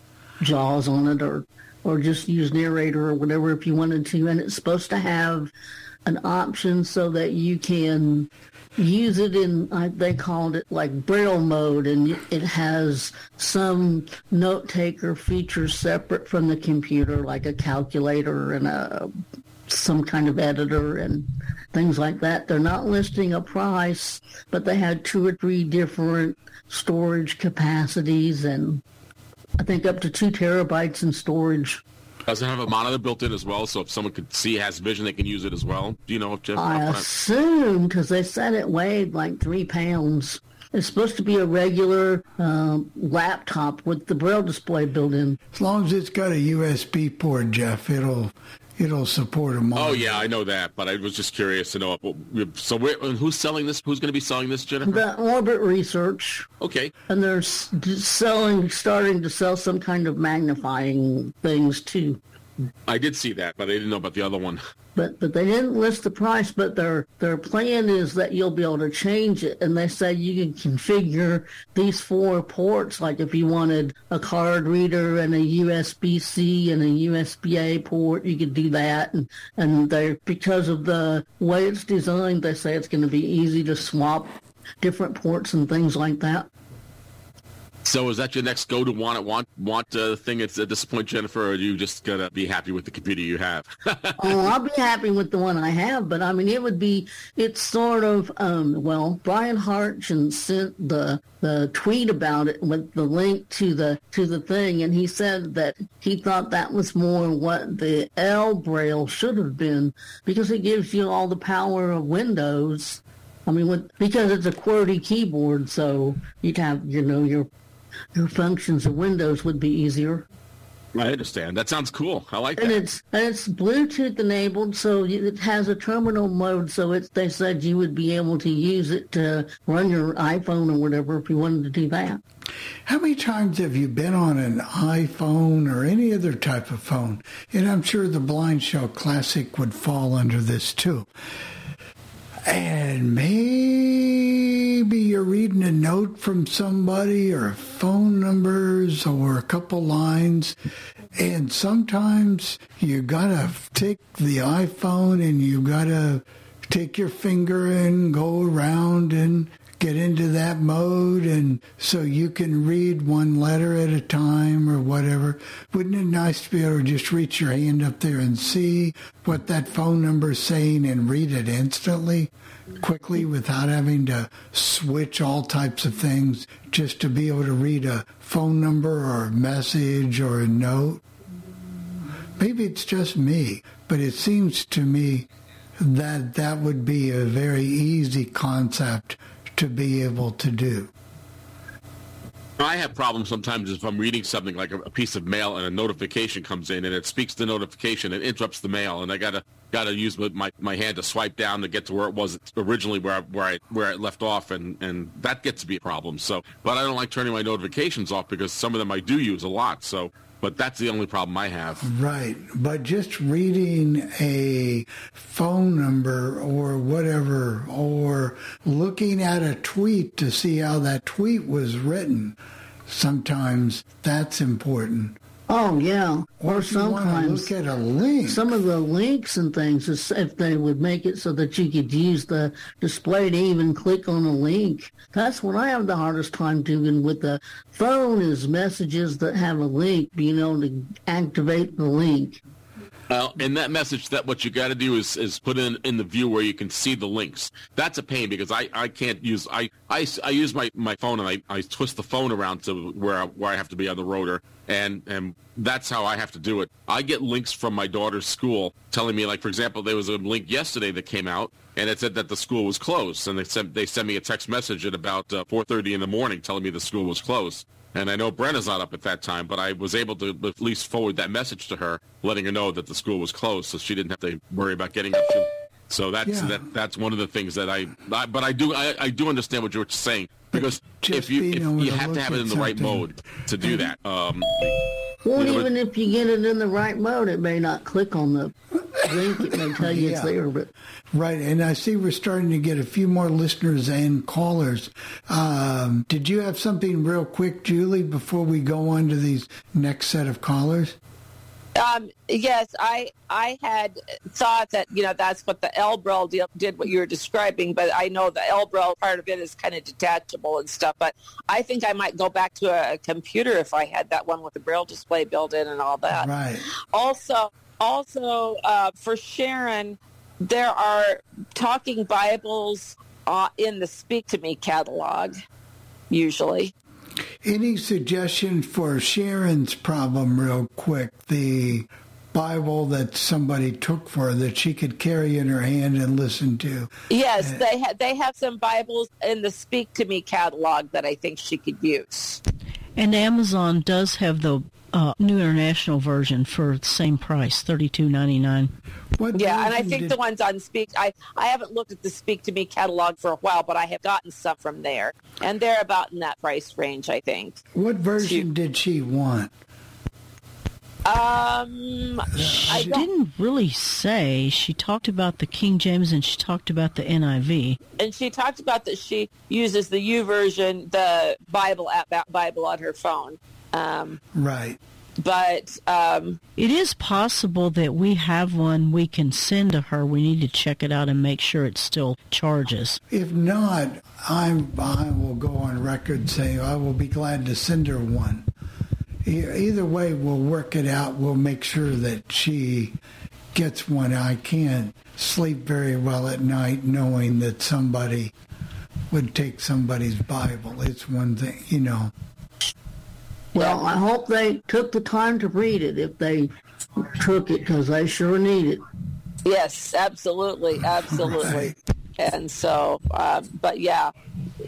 Speaker 6: JAWS on it or or just use narrator or whatever if you wanted to. And it's supposed to have an option so that you can use it in uh, they called it like braille mode and it has some note taker features separate from the computer like a calculator and a some kind of editor and things like that. They're not listing a price but they had two or three different storage capacities and i think up to two terabytes in storage
Speaker 4: Does it have a monitor built in as well? So if someone could see has vision, they can use it as well. Do you know if Jeff?
Speaker 6: I assume because they said it weighed like three pounds. It's supposed to be a regular um, laptop with the braille display built in.
Speaker 3: As long as it's got a USB port, Jeff, it'll it'll support a monitor.
Speaker 4: Oh yeah, I know that, but I was just curious to know. So who's selling this? Who's going to be selling this, Jennifer?
Speaker 6: The Orbit Research.
Speaker 4: Okay.
Speaker 6: And they're selling, starting to sell some kind of magnifying things too.
Speaker 4: I did see that, but I didn't know about the other one.
Speaker 6: But but they didn't list the price. But their their plan is that you'll be able to change it, and they say you can configure these four ports. Like if you wanted a card reader and a USB C and a USB A port, you could do that. And and they because of the way it's designed, they say it's going to be easy to swap different ports and things like that.
Speaker 4: So is that your next go to want want want uh, thing at, at this point, Jennifer? Or are you just gonna be happy with the computer you have? [laughs]
Speaker 6: oh, I'll be happy with the one I have, but I mean, it would be, it's sort of, um, well, Brian Hartgen sent the, the tweet about it with the link to the, to the thing. And he said that he thought that was more what the ElBraille should have been because it gives you all the power of Windows. I mean, with, because it's a QWERTY keyboard, so you'd have, you know, your, your functions of Windows would be easier.
Speaker 4: I understand. That sounds cool. I like that.
Speaker 6: And
Speaker 4: that.
Speaker 6: it's and it's Bluetooth enabled, so it has a terminal mode. So it's they said you would be able to use it to run your iPhone or whatever if you wanted to do that.
Speaker 3: How many times have you been on an iPhone or any other type of phone? And I'm sure the Blind Shell Classic would fall under this too. And maybe you're reading a note from somebody or phone numbers or a couple lines. And sometimes you gotta take the iPhone and you gotta take your finger and go around and get into that mode and so you can read one letter at a time or whatever. Wouldn't it nice to be able to just reach your hand up there and see what that phone number is saying and read it instantly, quickly without having to switch all types of things just to be able to read a phone number or a message or a note? Maybe it's just me, but it seems to me that that would be a very easy concept to be able to do.
Speaker 4: I have problems sometimes if I'm reading something like a, piece of mail and a notification comes in and it speaks the notification and interrupts the mail and I gotta gotta use my, my hand to swipe down to get to where it was originally where I, where I where I left off and and that gets to be a problem. So, but I don't like turning my notifications off because some of them I do use a lot. So, but that's the only problem I have.
Speaker 3: Right. But just reading a phone number or whatever, or looking at a tweet to see how that tweet was written, sometimes that's important.
Speaker 6: Oh yeah,
Speaker 3: Or
Speaker 6: or
Speaker 3: if you wanna
Speaker 6: sometimes
Speaker 3: look at a link.
Speaker 6: Some of the links and things, if they would make it so that you could use the display to even click on a link. That's what I have the hardest time doing with the phone is messages that have a link. You know, to activate the link.
Speaker 4: Well, in that message, that what you got to do is is put in in the view where you can see the links. That's a pain because I, I can't use I, I, I use my, my phone and I, I twist the phone around to where I, where I have to be on the rotor and and that's how I have to do it. I get links from my daughter's school telling me like for example there was a link yesterday that came out and it said that the school was closed and they sent they sent me a text message at about uh, 4:30 in the morning telling me the school was closed. And I know Brenna's not up at that time, but I was able to at least forward that message to her, letting her know that the school was closed, so she didn't have to worry about getting up. To, so that's
Speaker 3: Yeah.
Speaker 4: that. That's one of the things that I. I but I do. I, I do understand what you're saying because if you if you have to have it in the right mode to do that. Um,
Speaker 6: Well,
Speaker 4: know,
Speaker 6: even if you get it in the right mode, it may not click on the link. It may tell you it's there, but
Speaker 3: Right, and I see we're starting to get a few more listeners and callers. Um, did you have something real quick, Julie, before we go on to these next set of callers?
Speaker 17: Um, yes, I I had thought that you know that's what the ElBraille deal did what you were describing, but I know the ElBraille part of it is kind of detachable and stuff. But I think I might go back to a, computer if I had that one with the braille display built in and all that.
Speaker 3: Right.
Speaker 17: Also, also uh, for Sharon, there are talking Bibles uh, in the Speak to Me catalog, usually.
Speaker 3: Any suggestions for Sharon's problem, real quick? The Bible that somebody took for her that she could carry in her hand and listen to.
Speaker 17: Yes, uh, they ha- they have some Bibles in the Speak to Me catalog that I think she could use.
Speaker 2: And Amazon does have the uh, New International version for the same price, thirty two ninety nine.
Speaker 17: yeah, and I think
Speaker 2: did-
Speaker 17: the ones on Speak, I I haven't looked at the Speak to Me catalog for a while, but I have gotten some from there, and they're about in that price range, I think.
Speaker 3: What version did she want?
Speaker 17: Um, I
Speaker 2: She
Speaker 17: don't,
Speaker 2: didn't really say. She talked about the King James and she talked about the NIV.
Speaker 17: and she talked about that she uses the YouVersion, the Bible app Bible on her phone. Um,
Speaker 3: Right.
Speaker 17: but um,
Speaker 2: It is possible that we have one we can send to her. We need to check it out and make sure it still charges.
Speaker 3: If not, I I will go on record saying I will be glad to send her one. E- Either way, we'll work it out. We'll make sure that she gets one. I can't sleep very well at night knowing that somebody would take somebody's Bible. It's one thing, you know.
Speaker 6: Well, I hope they took the time to read it if they took it because they sure need it.
Speaker 17: Yes, absolutely, absolutely. And so, uh, but yeah,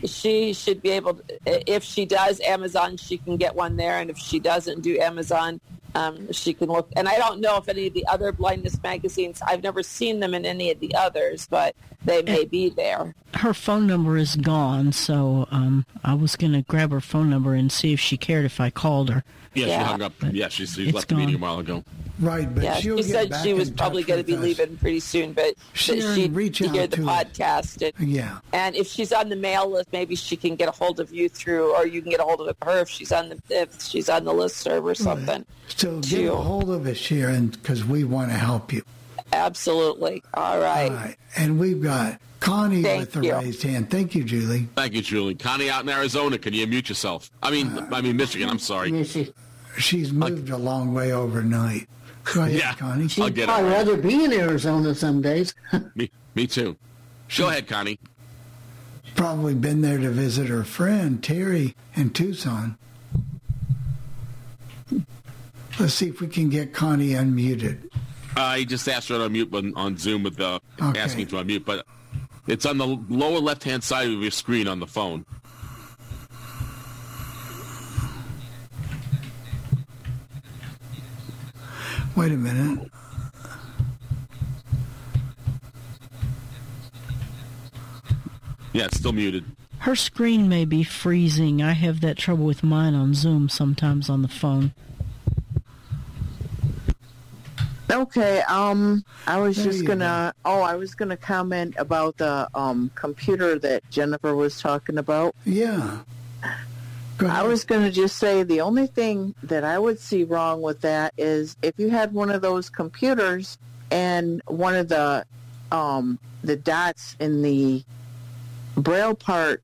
Speaker 17: she should be able. To, if she does Amazon, she can get one there, and if she doesn't do Amazon, um, she can look. And I don't know if any of the other blindness magazines. I've never seen them in any of the others, but they may be there.
Speaker 2: Her phone number is gone, so um, I was going to grab her phone number and see if she cared if I called her.
Speaker 4: yeah, she hung up. Yeah, she, she
Speaker 2: It's
Speaker 4: left the meeting a while ago.
Speaker 3: Right, but
Speaker 17: yeah,
Speaker 3: she'll
Speaker 17: she
Speaker 3: get
Speaker 17: said
Speaker 3: back
Speaker 17: she was probably going to be
Speaker 3: us.
Speaker 17: leaving pretty soon, but that
Speaker 3: Sharon,
Speaker 17: she'd
Speaker 3: reach
Speaker 17: hear
Speaker 3: out
Speaker 17: the
Speaker 3: to
Speaker 17: podcast. And,
Speaker 3: Yeah.
Speaker 17: And if she's on the mail list, maybe she can get a hold of you through, or you can get a hold of her if she's on the if she's on the list serve or something.
Speaker 3: So get a hold of us, Sharon, because we want to help you.
Speaker 17: Absolutely. All right.
Speaker 3: All right. And we've got Connie
Speaker 17: Thank
Speaker 3: with the
Speaker 17: you.
Speaker 3: raised hand. Thank you, Julie.
Speaker 4: Thank you, Julie. Connie out in Arizona. Can you mute yourself? I mean, uh, I mean Michigan. I'm sorry.
Speaker 6: Missy.
Speaker 3: She's moved a long way overnight. Go ahead,
Speaker 4: Yeah.
Speaker 3: Connie.
Speaker 4: I'll
Speaker 6: She'd
Speaker 4: get
Speaker 6: probably
Speaker 4: it.
Speaker 6: rather be in Arizona some days. [laughs]
Speaker 4: Me, me too. Go ahead, Connie.
Speaker 3: Probably been there to visit her friend, Terry, in Tucson. Let's see if we can get Connie unmuted.
Speaker 4: I just asked her to unmute on, on Zoom with the
Speaker 3: Okay.
Speaker 4: asking to unmute, but it's on the lower left-hand side of your screen on the phone.
Speaker 3: Wait a minute.
Speaker 4: Yeah, it's still muted.
Speaker 2: Her screen may be freezing. I have that trouble with mine on Zoom sometimes on the phone.
Speaker 20: Okay, um, I was
Speaker 3: There
Speaker 20: just gonna. Oh, I was gonna comment about the um computer that Jennifer was talking about.
Speaker 3: Yeah.
Speaker 20: I was going to just say the only thing that I would see wrong with that is if you had one of those computers and one of the um, the dots in the braille part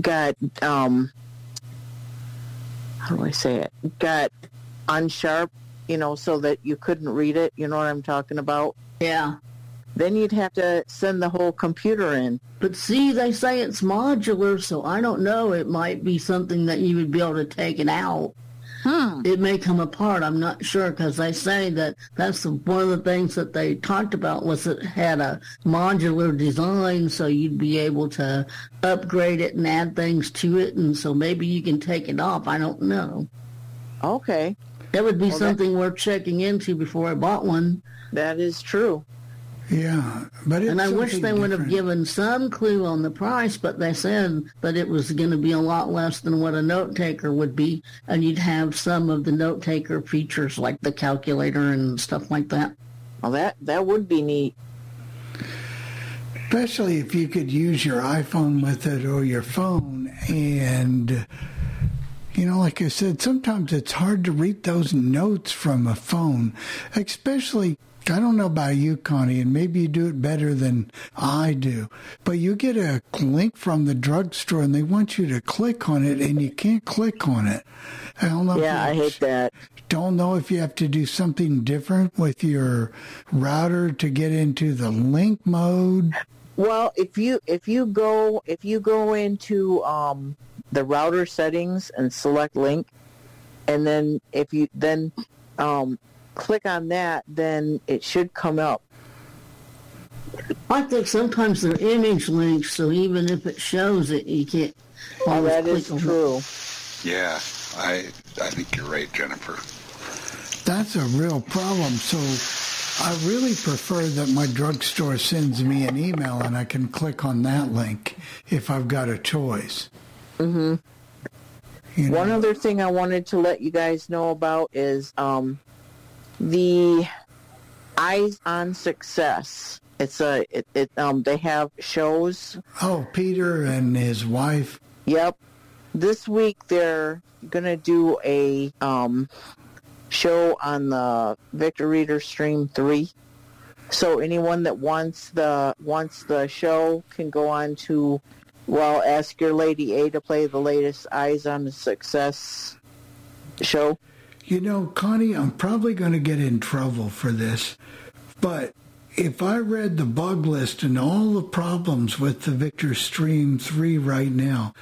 Speaker 20: got um, how do I say it? Got unsharp, you know, so that you couldn't read it. You know what I'm talking about?
Speaker 6: Yeah.
Speaker 20: Then you'd have to send the whole computer in.
Speaker 6: But see, they say it's modular, so I don't know. It might be something that you would be able to take it out.
Speaker 20: Hmm.
Speaker 6: It may come apart. I'm not sure because they say that that's one of the things that they talked about was it had a modular design, so you'd be able to upgrade it and add things to it, and so maybe you can take it off. I don't know.
Speaker 20: Okay.
Speaker 6: That would be
Speaker 20: Well, that-
Speaker 6: something worth checking into before I bought one.
Speaker 20: That is true.
Speaker 3: Yeah, but it's
Speaker 6: and I wish they
Speaker 3: something
Speaker 6: would have given some clue on the price, but they said that it was going to be a lot less than what a note taker would be, and you'd have some of the note taker features like the calculator and stuff like that.
Speaker 20: Well, that that would be neat.
Speaker 3: Especially if you could use your iPhone with it or your phone. And, you know, like I said, sometimes it's hard to read those notes from a phone, especially. I don't know about you, Connie, and maybe you do it better than I do. But you get a link from the drugstore and they want you to click on it and you can't click on it. I don't know.
Speaker 20: Yeah, I hate that.
Speaker 3: don't know if you have to do something different with your rotor to get into the link mode.
Speaker 20: Well, if you if you go if you go into um, the rotor settings and select link, and then if you then um, click on that, then it should come up.
Speaker 6: I think sometimes they're image links, so even if it shows it, you can't.
Speaker 20: Oh,
Speaker 6: always
Speaker 20: that is
Speaker 6: click on it.
Speaker 20: true.
Speaker 5: Yeah, I I think you're right, Jennifer.
Speaker 3: That's a real problem. So I really prefer that my drugstore sends me an email and I can click on that link if I've got a choice.
Speaker 20: Hmm One other thing I wanted to let you guys know about is um, the Eyes on Success. It's a it, it um they have shows.
Speaker 3: Oh, Peter and his wife.
Speaker 20: Yep. This week they're gonna do a um show on the Victor Reader Stream three. So anyone that wants the wants the show can go on to well ask your lady A to play the latest Eyes on Success show.
Speaker 3: You know, Connie, I'm probably going to get in trouble for this, but if I read the bug list and all the problems with the Victor Stream 3 right now,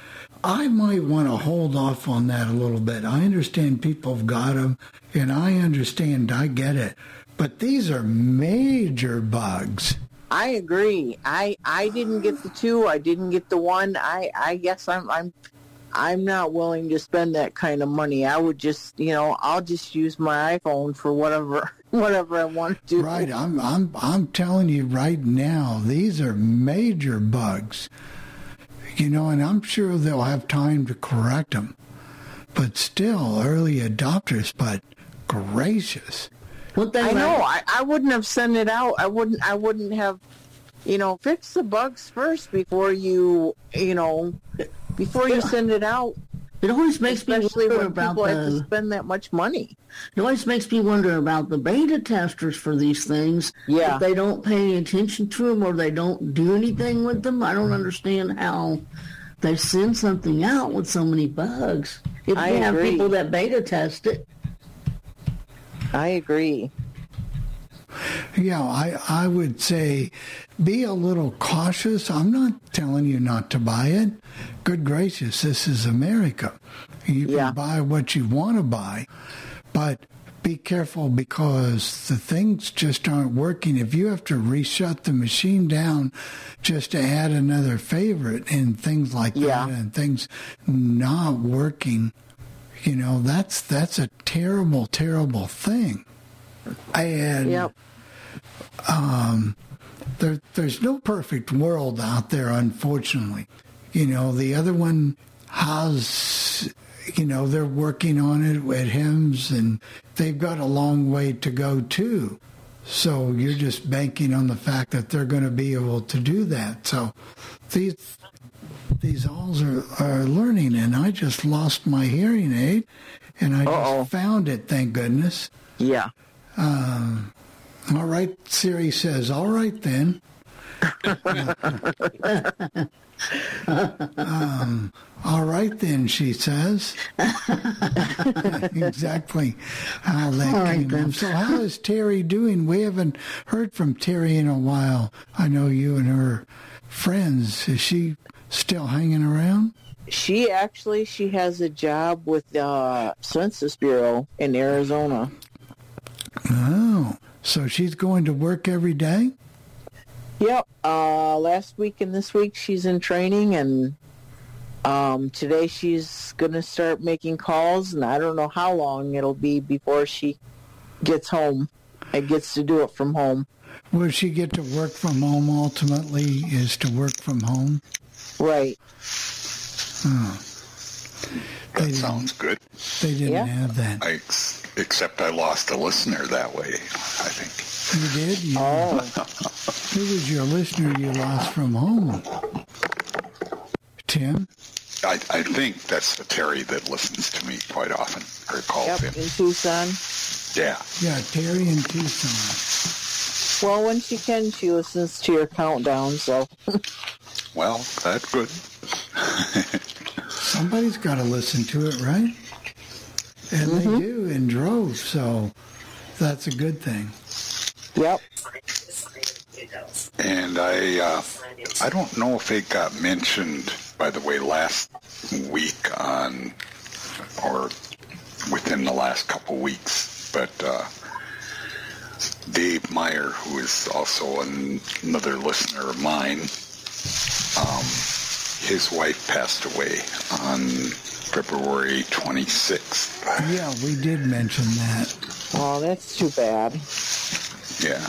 Speaker 3: I might want to hold off on that a little bit. I understand people have got them, and I understand, I get it. But these are major bugs.
Speaker 20: I agree. I I didn't get the two. I didn't get the one. I I guess I'm I'm I'm not willing to spend that kind of money. I would just you know I'll just use my iPhone for whatever [laughs] whatever I want to do.
Speaker 3: Right, I'm I'm I'm telling you right now, these are major bugs. You know, and I'm sure they'll have time to correct them. But still, early adopters. But gracious,
Speaker 6: What they
Speaker 20: I know. I, I wouldn't have sent it out. I wouldn't. I wouldn't have. You know, fix the bugs first before you. You know, before you send it out.
Speaker 6: It always makes me wonder about
Speaker 20: people have to
Speaker 6: the-
Speaker 20: spend that much money.
Speaker 6: It always makes me wonder about the beta testers for these things.
Speaker 20: Yeah.
Speaker 6: If they don't pay any attention to them or they don't do anything with them, I don't understand how they send something out with so many bugs. If
Speaker 20: I
Speaker 6: you have
Speaker 20: agree.
Speaker 6: people that beta test it,
Speaker 20: I agree.
Speaker 3: yeah, I I would say be a little cautious. I'm not telling you not to buy it. Good gracious, this is America. You can buy what you want to buy, but be careful because the things just aren't working. If you have to reshut the machine down just to add another favorite and things like that and things not working, you know, that's that's a terrible, terrible thing. And um, there, there's no perfect world out there, unfortunately. You know, the other one has, you know, they're working on it at HIMS and they've got a long way to go too. So you're just banking on the fact that they're going to be able to do that. So these these alls are, are learning, and I just lost my hearing aid, and I just found it. Thank goodness.
Speaker 20: Yeah.
Speaker 3: Um, all right, Siri says, all right then. [laughs] um, all right then, she says. [laughs] exactly how that
Speaker 6: All right
Speaker 3: came
Speaker 6: then.
Speaker 3: So how is Terry doing? We haven't heard from Terry in a while. I know you and her friends. Is she still hanging around?
Speaker 20: She actually she has a job with the uh, Census Bureau in Arizona.
Speaker 3: Oh, so she's going to work every day?
Speaker 20: Yep. Uh, last week and this week she's in training, and um, today she's gonna start making calls, and I don't know how long it'll be before she gets home and gets to do it from home.
Speaker 3: Will she get to work from home ultimately is to work from home?
Speaker 20: Right.
Speaker 3: Oh.
Speaker 5: That sounds good.
Speaker 3: They didn't have that.
Speaker 5: I, except I lost a listener that way, I think.
Speaker 3: You did? You, oh. [laughs] Who was your listener you lost from home? Tim?
Speaker 5: I, I think that's the Terry that listens to me quite often, or calls
Speaker 20: Yep.
Speaker 5: in.
Speaker 20: In Tucson.
Speaker 5: Yeah.
Speaker 3: Yeah, Terry in Tucson.
Speaker 20: Well, when she can, she listens to your countdown. So. [laughs]
Speaker 5: Well, that's good.
Speaker 3: Somebody's got to listen to it, right? And they do in droves, so that's a good thing.
Speaker 20: Yep.
Speaker 5: And I, uh, I don't know if it got mentioned, by the way, last week on, or within the last couple weeks, but uh, Dave Meyer, who is also an, another listener of mine, um, his wife passed away on February 26th.
Speaker 3: Yeah, we did mention that.
Speaker 20: Oh, that's too bad.
Speaker 5: Yeah.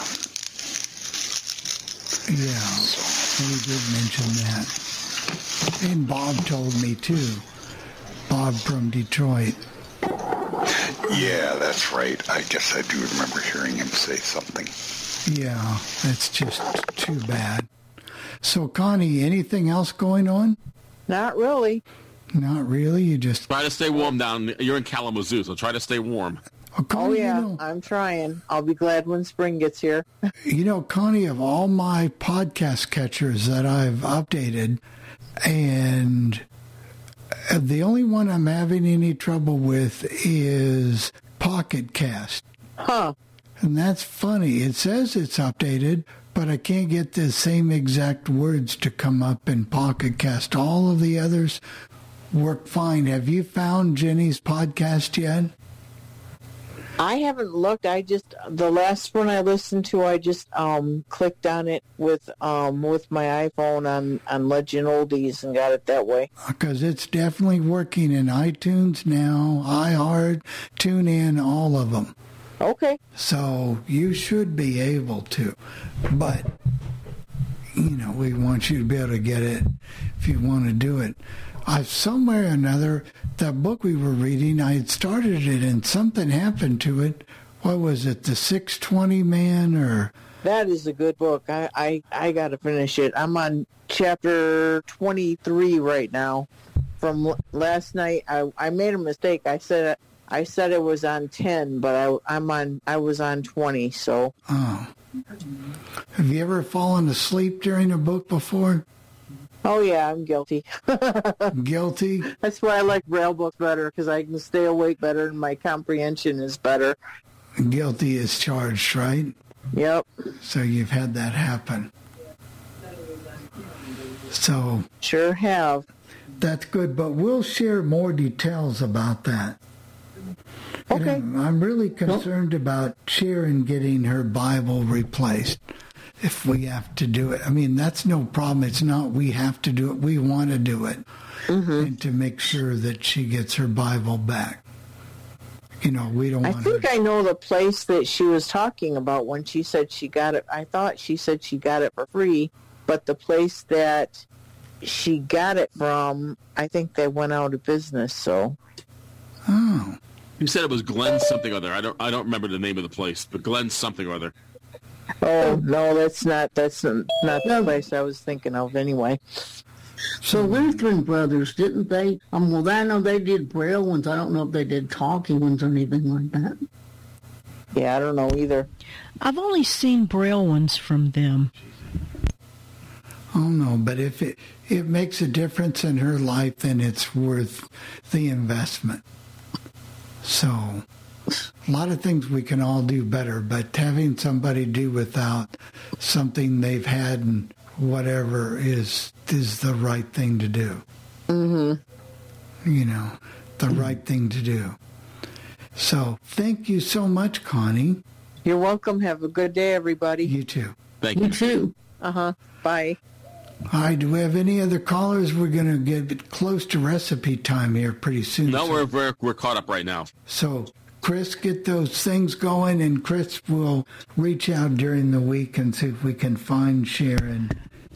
Speaker 3: Yeah, we did mention that. And Bob told me too. Bob from Detroit.
Speaker 5: Yeah, that's right. I guess I do remember hearing him say something.
Speaker 3: Yeah, that's just too bad. So, Connie, anything else going on?
Speaker 20: Not really.
Speaker 3: Not really. You just
Speaker 4: Try to stay warm down. You're in Kalamazoo, so try to stay warm.
Speaker 20: Oh yeah, I'm trying. I'll be glad when spring gets here. [laughs]
Speaker 3: You know, Connie, of all my podcast catchers that I've updated, and the only one I'm having any trouble with is Pocket Cast.
Speaker 20: Huh.
Speaker 3: And that's funny. It says it's updated, but I can't get the same exact words to come up in Pocket Cast. All of the others work fine. Have you found Jenny's podcast yet?
Speaker 20: I haven't looked. I just the last one I listened to, I just um clicked on it with um with my iPhone on on Legend Oldies and got it that way.
Speaker 3: because it's definitely working in iTunes now, iHeart, TuneIn, all of them.
Speaker 20: Okay.
Speaker 3: So you should be able to, but you know we want you to be able to get it if you want to do it. I somewhere or another that book we were reading, I had started it and something happened to it. What was it? The six twenty man or
Speaker 20: That is a good book. I I, I got to finish it. I'm on chapter 23 right now. From last night, I I made a mistake. I said I said it was on 10, but I I'm on I was on 20. So
Speaker 3: oh. Have you ever fallen asleep during a book before?
Speaker 20: Oh yeah, I'm guilty. [laughs]
Speaker 3: guilty.
Speaker 20: That's why I like braille books better because I can stay awake better and my comprehension is better.
Speaker 3: Guilty is charged, right?
Speaker 20: Yep.
Speaker 3: So you've had that happen. So
Speaker 20: sure have.
Speaker 3: That's good, but we'll share more details about that. Okay. I'm, I'm really concerned about Sharon getting her Bible replaced. If we have to do it, I mean that's no problem. It's not we have to do it. We want to do it, mm-hmm. and to make sure that she gets her Bible back. You know, we don't
Speaker 20: I
Speaker 3: want her
Speaker 20: think I know the place that she was talking about when she said she got it. I thought she said she got it for free, but the place that she got it from, I think they went out of business. So,
Speaker 3: oh,
Speaker 4: You said it was Glen something or other. I don't. I don't remember the name of the place, but Glen something or other.
Speaker 20: oh no, that's not that's not the place I was thinking of anyway.
Speaker 6: So Lutheran Brothers, didn't they? Um, well, I know they did Braille ones. I don't know if they did talking ones or anything like that.
Speaker 20: Yeah, I don't know either.
Speaker 2: I've only seen Braille ones from them.
Speaker 3: Oh no, but if it it makes a difference in her life, then it's worth the investment. So, a lot of things we can all do better, but having somebody do without something they've had and whatever is is the right thing to do.
Speaker 20: Mm-hmm.
Speaker 3: You know, the right thing to do. So, thank you so much, Connie.
Speaker 20: You're welcome. Have a good day, everybody.
Speaker 3: You too.
Speaker 4: Thank
Speaker 6: you. You too.
Speaker 20: Uh huh. Bye.
Speaker 3: All right, do we have any other callers? We're going to get close to recipe time here pretty soon.
Speaker 4: No,
Speaker 3: so-
Speaker 4: we're, we're we're caught up right now.
Speaker 3: So, Chris, get those things going, and Chris will reach out during the week and see if we can find Sharon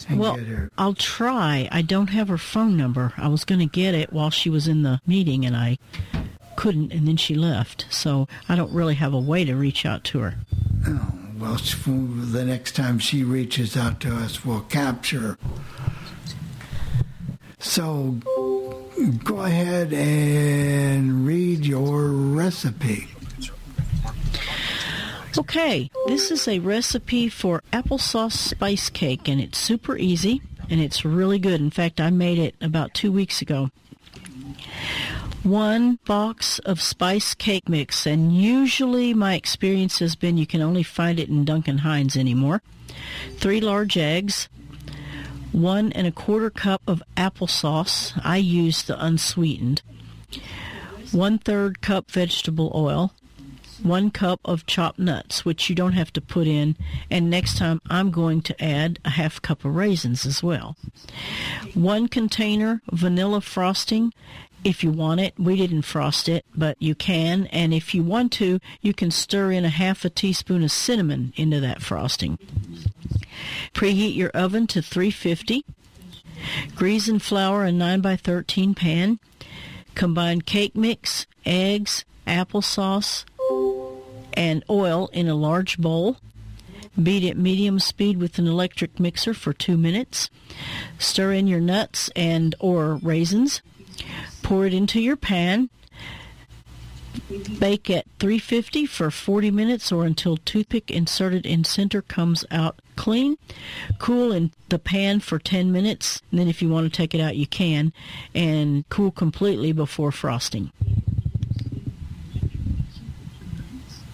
Speaker 3: and
Speaker 2: Well,
Speaker 3: get her.
Speaker 2: I'll try. I don't have her phone number. I was going to get it while she was in the meeting, and I couldn't, and then she left. So I don't really have a way to reach out to her.
Speaker 3: Oh, well, the next time she reaches out to us, we'll capture. So, go ahead and read your recipe.
Speaker 2: Okay, this is a recipe for applesauce spice cake, and it's super easy and it's really good. In fact, I made it about two weeks ago. One box of spice cake mix, and usually my experience has been you can only find it in Duncan Hines anymore. Three large eggs, one and a quarter cup of applesauce. I use the unsweetened. One third cup vegetable oil, one cup of chopped nuts, which you don't have to put in, and next time I'm going to add a half cup of raisins as well. One container vanilla frosting. If you want it, we didn't frost it, but you can, and if you want to, you can stir in a half a teaspoon of cinnamon into that frosting. Preheat your oven to 350. Grease and flour a 9 by 13 pan. Combine cake mix, eggs, applesauce, and oil in a large bowl. Beat at medium speed with an electric mixer for two minutes. Stir in your nuts and or raisins. Pour it into your pan. Bake at 350 for 40 minutes or until toothpick inserted in center comes out clean. Cool in the pan for 10 minutes. And then if you want to take it out, you can. And cool completely before frosting.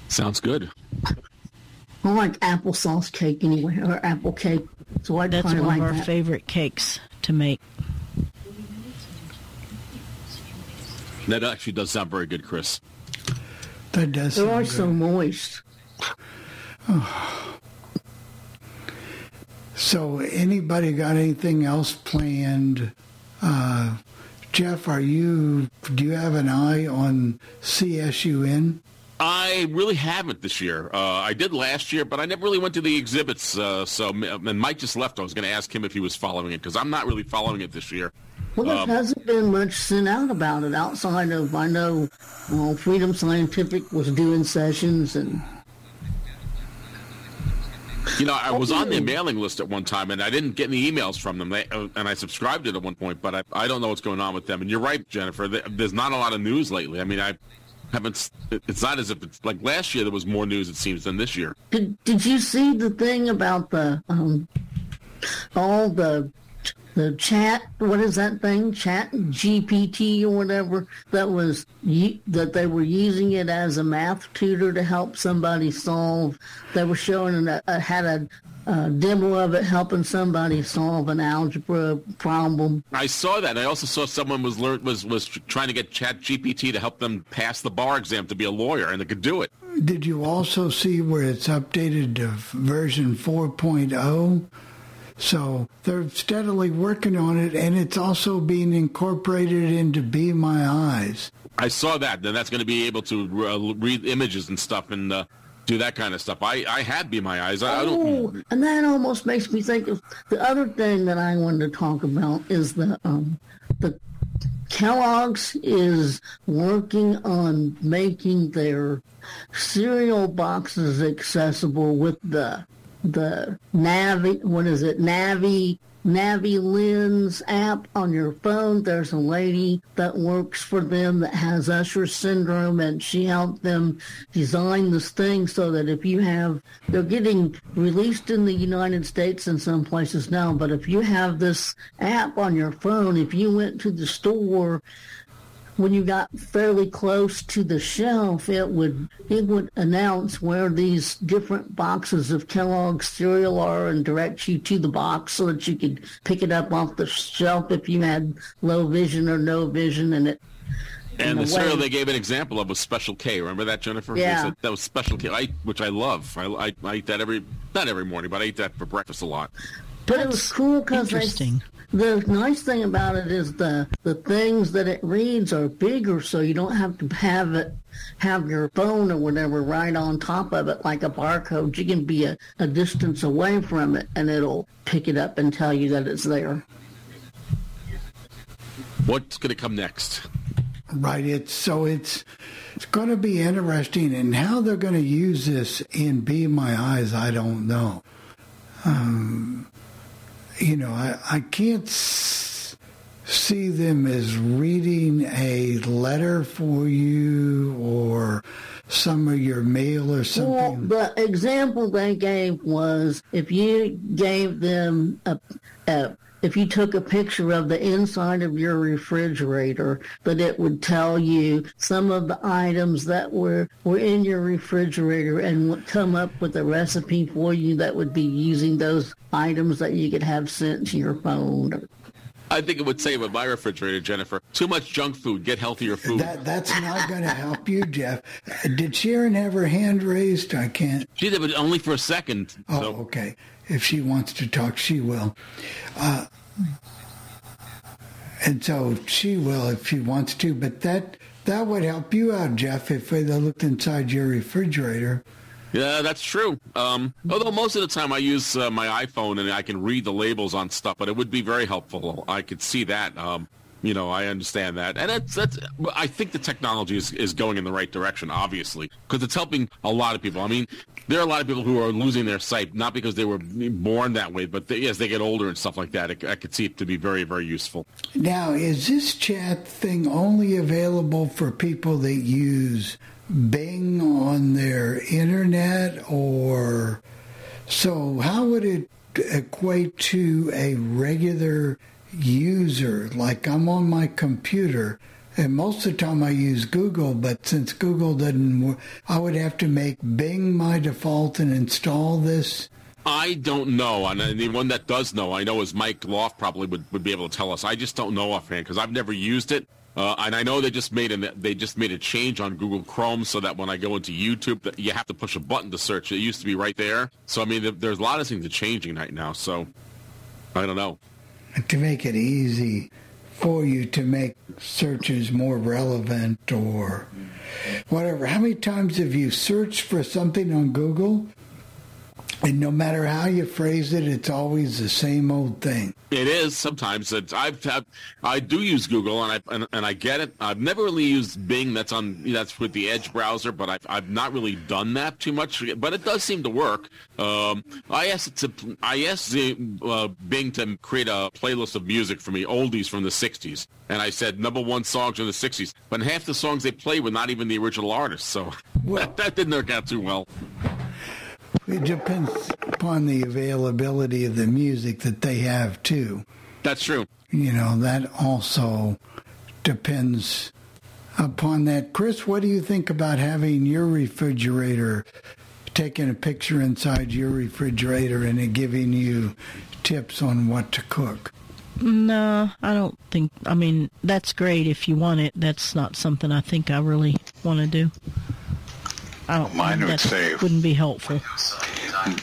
Speaker 4: Sounds good.
Speaker 6: I like applesauce cake anyway, or apple cake. So I
Speaker 2: That's one
Speaker 6: of like
Speaker 2: of our
Speaker 6: that.
Speaker 2: favorite cakes to make.
Speaker 4: That actually does sound very good, Chris.
Speaker 3: That does
Speaker 6: They
Speaker 3: sound
Speaker 6: are
Speaker 3: good.
Speaker 6: so moist. [sighs]
Speaker 3: So, anybody got anything else planned? Uh, Jeff, are you? Do you have an eye on CSUN?
Speaker 4: I really haven't this year. Uh, I did last year, but I never really went to the exhibits. Uh, so, and Mike just left. I was going to ask him if he was following it because I'm not really following it this year.
Speaker 6: Well, there
Speaker 4: Um,
Speaker 6: hasn't been much sent out about it outside of, I know, well, Freedom Scientific was doing sessions and
Speaker 4: You know, I was on their mailing list at one time, and I didn't get any emails from them. They, uh, and I subscribed to it at one point, but I, I don't know what's going on with them. And you're right, Jennifer. There- There's not a lot of news lately. I mean, I haven't. It's not as if it's like last year. There was more news, it seems, than this year.
Speaker 6: Did Did you see the thing about the um all the the chat? What is that thing? ChatGPT or whatever that was that they were using it as a math tutor to help somebody solve. They were showing a, a uh, had a, a demo of it helping somebody solve an algebra problem.
Speaker 4: I saw that. I also saw someone was learn, was was trying to get ChatGPT to help them pass the bar exam to be a lawyer, and they could do it.
Speaker 3: Did you also see where it's updated to version 4.0? So they're steadily working on it, and it's also being incorporated into Be My Eyes.
Speaker 4: I saw that. Then that's going to be able to uh, read images and stuff and uh, do that kind of stuff. I, I had Be My Eyes. I, I don't.
Speaker 6: Oh, and that almost makes me think of the other thing that I wanted to talk about is the um, the Kellogg's is working on making their cereal boxes accessible with the the Navi what is it Navi NaviLens app on your phone. There's a lady that works for them that has Usher syndrome, and she helped them design this thing so that if you have, they're getting released in the United States in some places now, but if you have this app on your phone, if you went to the store when you got fairly close to the shelf, it would it would announce where these different boxes of Kellogg's cereal are and direct you to the box so that you could pick it up off the shelf if you had low vision or no vision, and it.
Speaker 4: And the
Speaker 6: a way-
Speaker 4: cereal they gave an example of was Special K. Remember that, Jennifer?
Speaker 6: Yeah.
Speaker 4: said that was Special K, I, which I love. I, I, I eat that every, not every morning, but I eat that for breakfast a lot.
Speaker 6: But it was cool because
Speaker 2: interesting.
Speaker 6: The nice thing about it is the the things that it reads are bigger, so you don't have to have it have your phone or whatever right on top of it like a barcode. You can be a, a distance away from it, and it'll pick it up and tell you that it's there.
Speaker 4: What's going to come next?
Speaker 3: Right. It's so it's it's going to be interesting, and how they're going to use this in Be My Eyes, I don't know. Um, you know, I I can't s- see them as reading a letter for you or some of your mail or something.
Speaker 6: Well, the example they gave was if you gave them a, a if you took a picture of the inside of your refrigerator, that it would tell you some of the items that were, were in your refrigerator and would come up with a recipe for you that would be using those items that you could have sent to your phone.
Speaker 4: I think it would say with my refrigerator, Jennifer, too much junk food, get healthier food.
Speaker 3: That that's not going to help you, Jeff. Did Sharon have her hand raised? I can't.
Speaker 4: She did, but only for a second.
Speaker 3: Oh,
Speaker 4: so.
Speaker 3: okay. If she wants to talk, she will. Uh, and so she will if she wants to. But that that would help you out, Jeff, if they looked inside your refrigerator.
Speaker 4: Yeah, that's true. Um, although most of the time I use uh, my iPhone and I can read the labels on stuff, but it would be very helpful. I could see that. Um, you know, I understand that, and that's that's. I think the technology is, is going in the right direction, obviously, because it's helping a lot of people. I mean, there are a lot of people who are losing their sight not because they were born that way, but they, as they get older and stuff like that, I, I could see it to be very very useful.
Speaker 3: Now, is this chat thing only available for people that use Bing on their internet, or so? How would it equate to a regular user? Like I'm on my computer. And most of the time I use Google, but since Google doesn't work, I would have to make Bing my default and install this.
Speaker 4: I don't know, and the one that does know, I know is Mike Loft probably would, would be able to tell us. I just don't know offhand because I've never used it, uh, and I know they just made an, they just made a change on Google Chrome so that when I go into YouTube, that you have to push a button to search. It used to be right there, so I mean, there- there's a lot of things are changing right now. So I don't know.
Speaker 3: to make it easy for you to make searches more relevant or whatever. How many times have you searched for something on Google and no matter how you phrase it, it's always the same old thing?
Speaker 4: It is sometimes. It's, I've had, I do use Google and I and, and I get it. I've never really used Bing. That's on that's with the Edge browser, but I've I've not really done that too much. But it does seem to work. Um, I asked it to I asked the, uh, Bing to create a playlist of music for me, oldies from the '60s, and I said number one songs in the '60s. But half the songs they played were not even the original artists, so that, [laughs] that didn't work out too well.
Speaker 3: It depends upon the availability of the music that they have too.
Speaker 4: That's true.
Speaker 3: You know, that also depends upon that. Chris, what do you think about having your refrigerator taking a picture inside your refrigerator and it giving you tips on what to cook?
Speaker 2: No, I don't think. I mean, that's great if you want it. That's not something I think I really want to do. I don't.
Speaker 5: Mine would
Speaker 2: that
Speaker 5: say-
Speaker 2: wouldn't be helpful.